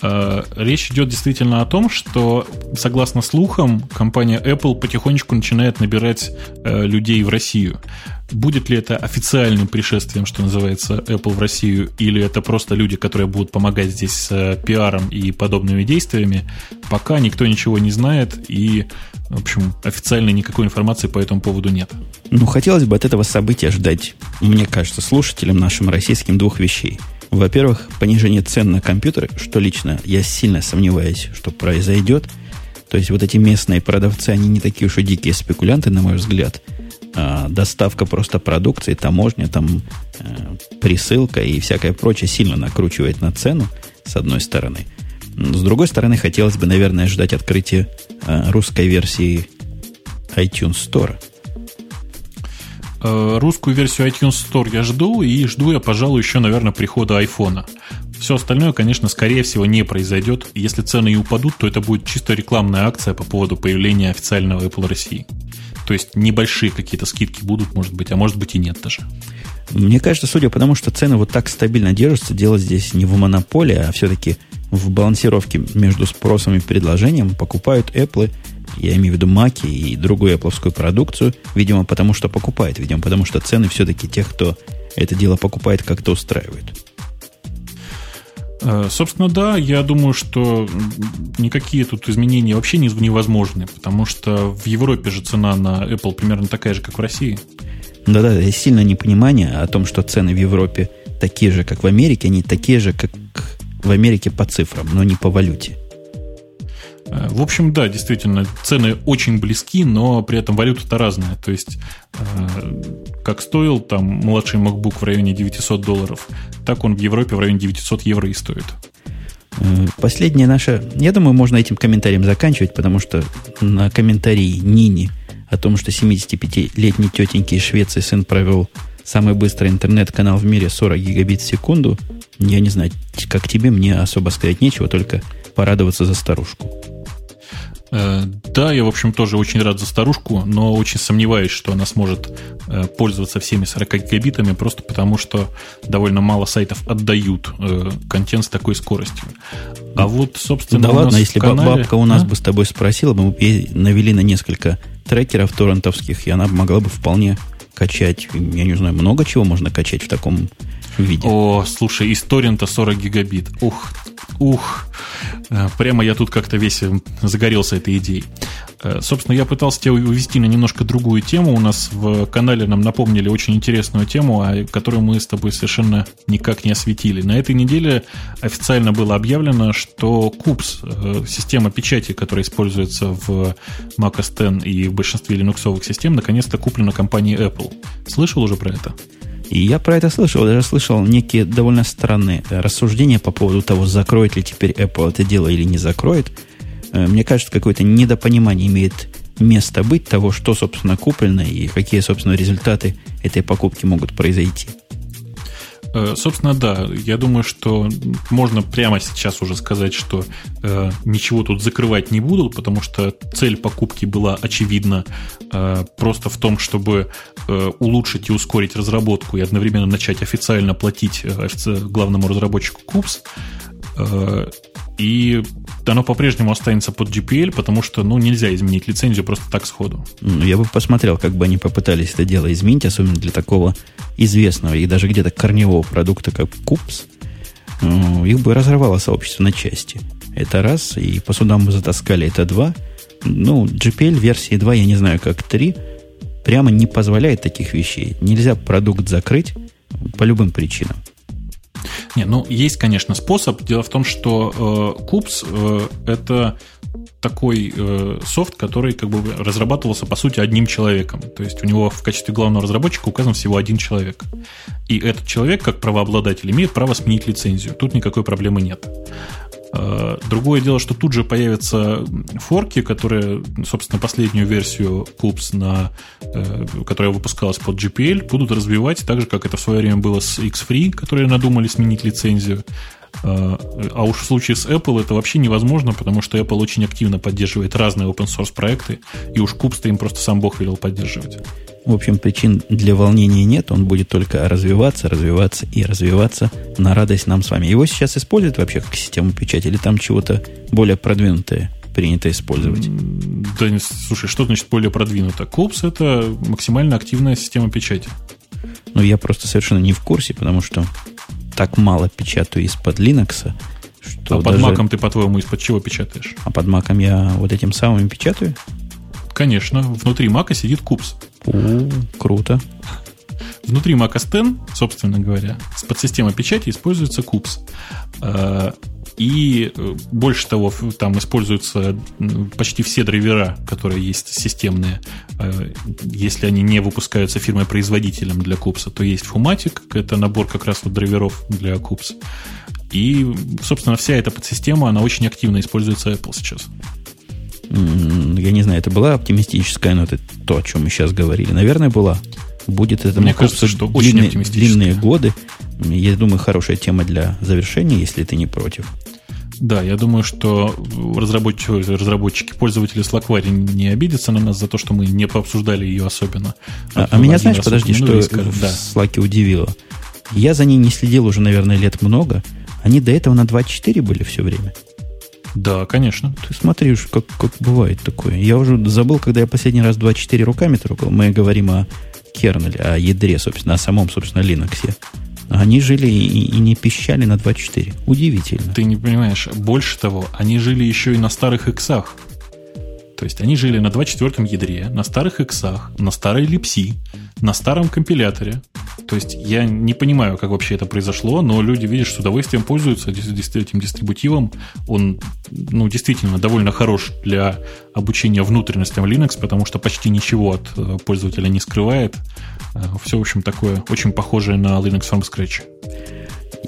S1: Э, речь идет действительно о том, что, согласно слухам, компания Apple потихонечку начинает набирать э, людей в Россию. Будет ли это официальным пришествием, что называется, Apple в Россию, или это просто люди, которые будут помогать здесь с пиаром и подобными действиями, пока никто ничего не знает, и, в общем, официальной никакой информации по этому поводу нет.
S2: Ну, хотелось бы от этого события ждать, мне кажется, слушателям нашим российским двух вещей. Во-первых, понижение цен на компьютеры, что лично я сильно сомневаюсь, что произойдет. То есть вот эти местные продавцы, они не такие уж и дикие спекулянты, на мой взгляд – а, доставка просто продукции, таможня, там э, присылка и всякое прочее сильно накручивает на цену, с одной стороны. С другой стороны, хотелось бы, наверное, ждать открытия э, русской версии iTunes Store.
S1: Э, русскую версию iTunes Store я жду, и жду я, пожалуй, еще, наверное, прихода айфона. Все остальное, конечно, скорее всего, не произойдет. Если цены и упадут, то это будет чисто рекламная акция по поводу появления официального Apple России. То есть небольшие какие-то скидки будут, может быть, а может быть и нет даже.
S2: Мне кажется, судя по тому, что цены вот так стабильно держатся, дело здесь не в монополии, а все-таки в балансировке между спросом и предложением покупают Apple, я имею в виду Маки и другую Apple продукцию, видимо, потому что покупает, видимо, потому что цены все-таки тех, кто это дело покупает, как-то устраивают.
S1: Э, собственно, да, я думаю, что никакие тут изменения вообще невозможны, потому что в Европе же цена на Apple примерно такая же, как в России.
S2: Да-да, есть сильное непонимание о том, что цены в Европе такие же, как в Америке, они такие же, как в Америке по цифрам, но не по валюте.
S1: Э, в общем, да, действительно, цены очень близки, но при этом валюта-то разная. То есть, э, как стоил там младший MacBook в районе 900 долларов, так он в Европе в районе 900 евро и стоит.
S2: Э, последняя наша... Я думаю, можно этим комментарием заканчивать, потому что на комментарии Нини о том, что 75-летний тетеньки из Швеции сын провел самый быстрый интернет-канал в мире 40 гигабит в секунду, я не знаю, как тебе, мне особо сказать нечего, только порадоваться за старушку.
S1: Э, да, я, в общем, тоже очень рад за старушку, но очень сомневаюсь, что она сможет э, пользоваться всеми 40 гигабитами, просто потому что довольно мало сайтов отдают э, контент с такой скоростью. А вот, собственно,
S2: Да ладно, если канале... бабка у нас а? бы с тобой спросила, мы бы навели на несколько трекеров торрентовских, и она могла бы вполне качать, я не знаю, много чего можно качать в таком виде.
S1: О, слушай, из торрента 40 гигабит. Ух, ух. Э, прямо я тут как-то весь э, загорелся этой идеей. Э, собственно, я пытался тебя увести на немножко другую тему. У нас в канале нам напомнили очень интересную тему, которую мы с тобой совершенно никак не осветили. На этой неделе официально было объявлено, что CUBS, система печати, которая используется в Mac OS X и в большинстве линуксовых систем, наконец-то куплена компанией Apple. Слышал уже про это?
S2: И я про это слышал, даже слышал некие довольно странные рассуждения по поводу того, закроет ли теперь Apple это дело или не закроет. Э, мне кажется, какое-то недопонимание имеет место быть того, что, собственно, куплено и какие, собственно, результаты этой покупки могут произойти.
S1: Э, собственно, да. Я думаю, что можно прямо сейчас уже сказать, что э, ничего тут закрывать не будут, потому что цель покупки была очевидна э, просто в том, чтобы э, улучшить и ускорить разработку и одновременно начать официально платить э, главному разработчику Кубс. Э, и оно по-прежнему останется под GPL, потому что ну, нельзя изменить лицензию просто так сходу.
S2: Ну, я бы посмотрел, как бы они попытались это дело изменить, особенно для такого известного и даже где-то корневого продукта, как Купс. Ну, их бы разорвало сообщество на части. Это раз, и по судам бы затаскали это два. Ну, GPL версии 2, я не знаю, как 3, прямо не позволяет таких вещей. Нельзя продукт закрыть по любым причинам.
S1: Не, ну есть, конечно, способ. Дело в том, что э, Кубс э, это такой э, софт, который как бы разрабатывался по сути одним человеком. То есть у него в качестве главного разработчика указан всего один человек. И этот человек, как правообладатель, имеет право сменить лицензию. Тут никакой проблемы нет. Э, другое дело, что тут же появятся форки, которые, собственно, последнюю версию Coops, на, э, которая выпускалась под GPL, будут развивать так же, как это в свое время было с X-Free, которые надумали сменить лицензию. Э, а уж в случае с Apple это вообще невозможно, потому что Apple очень активно поддерживает разные open source проекты, и уж Coops-то им просто сам Бог велел поддерживать.
S2: В общем, причин для волнения нет, он будет только развиваться, развиваться и развиваться на радость нам с вами. Его сейчас используют вообще как систему печати или там чего-то более продвинутое принято использовать?
S1: Да, слушай, что значит более продвинуто? Копс это максимально активная система печати.
S2: Ну, я просто совершенно не в курсе, потому что так мало печатаю из-под Linux,
S1: что А под даже... маком ты, по-твоему, из-под чего печатаешь?
S2: А под маком я вот этим самым печатаю?
S1: Конечно, внутри мака сидит кубс.
S2: О, круто.
S1: Внутри Mac OS X, собственно говоря, с подсистемой печати используется кубс. И э, больше того, там используются почти все драйвера, которые есть системные. А, если они не выпускаются фирмой-производителем для кубса, то есть Fumatic, это набор как раз вот драйверов для кубс. И, собственно, вся эта подсистема, она очень активно используется Apple сейчас
S2: я не знаю, это была оптимистическая нота, то, о чем мы сейчас говорили. Наверное, была. Будет это,
S1: мне кажется, что длинные, очень
S2: длинные годы. Я думаю, хорошая тема для завершения, если ты не против.
S1: Да, я думаю, что разработчики, разработчики пользователи Slackware не обидятся на нас за то, что мы не пообсуждали ее особенно.
S2: А, а меня, знаешь, подожди, что скажем, в да. Slack удивило. Я за ней не следил уже, наверное, лет много. Они до этого на 2.4 были все время.
S1: Да, конечно.
S2: Ты смотри уж, как, как бывает такое. Я уже забыл, когда я последний раз 2.4 руками трогал. Мы говорим о кернеле, о ядре, собственно, о самом, собственно, Linux. Они жили и, и не пищали на 2.4. Удивительно.
S1: Ты не понимаешь, больше того, они жили еще и на старых иксах. То есть они жили на 2.4 ядре, на старых иксах, на старой липси, на старом компиляторе. То есть я не понимаю, как вообще это произошло, но люди, видишь, с удовольствием пользуются этим дистрибутивом. Он, ну, действительно довольно хорош для обучения внутренностям Linux, потому что почти ничего от э, пользователя не скрывает. Э, Все, в общем, такое очень похожее на Linux from Scratch.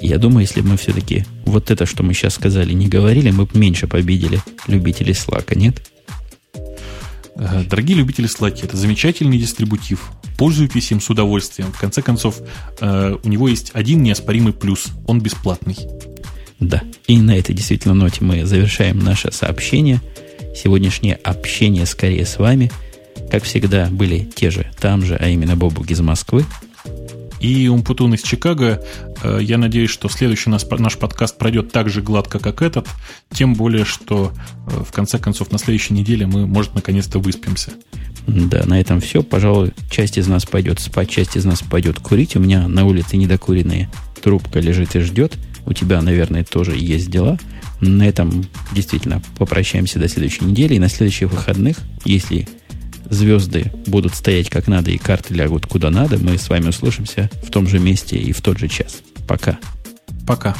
S2: Я думаю, если бы мы все-таки вот это, что мы сейчас сказали, не говорили, мы бы меньше победили любителей Slack, нет?
S1: Э, дорогие любители Slack, это замечательный дистрибутив. Пользуйтесь им с удовольствием. В конце концов, э, у него есть один неоспоримый плюс. Он бесплатный.
S2: Да. И на этой действительно ноте мы завершаем наше сообщение. Сегодняшнее общение скорее с вами. Как всегда, были те же, там же, а именно Бобук из Москвы
S1: и Умпутун из Чикаго. Э, я надеюсь, что следующий наш, наш подкаст пройдет так же гладко, как этот. Тем более, что э, в конце концов на следующей неделе мы, может, наконец-то выспимся.
S2: Да, на этом все. Пожалуй, часть из нас пойдет спать, часть из нас пойдет курить. У меня на улице недокуренная трубка лежит и ждет. У тебя, наверное, тоже есть дела. На этом действительно попрощаемся до следующей недели. И на следующих выходных, если звезды будут стоять как надо и карты лягут куда надо, мы с вами услышимся в том же месте и в тот же час. Пока.
S1: Пока.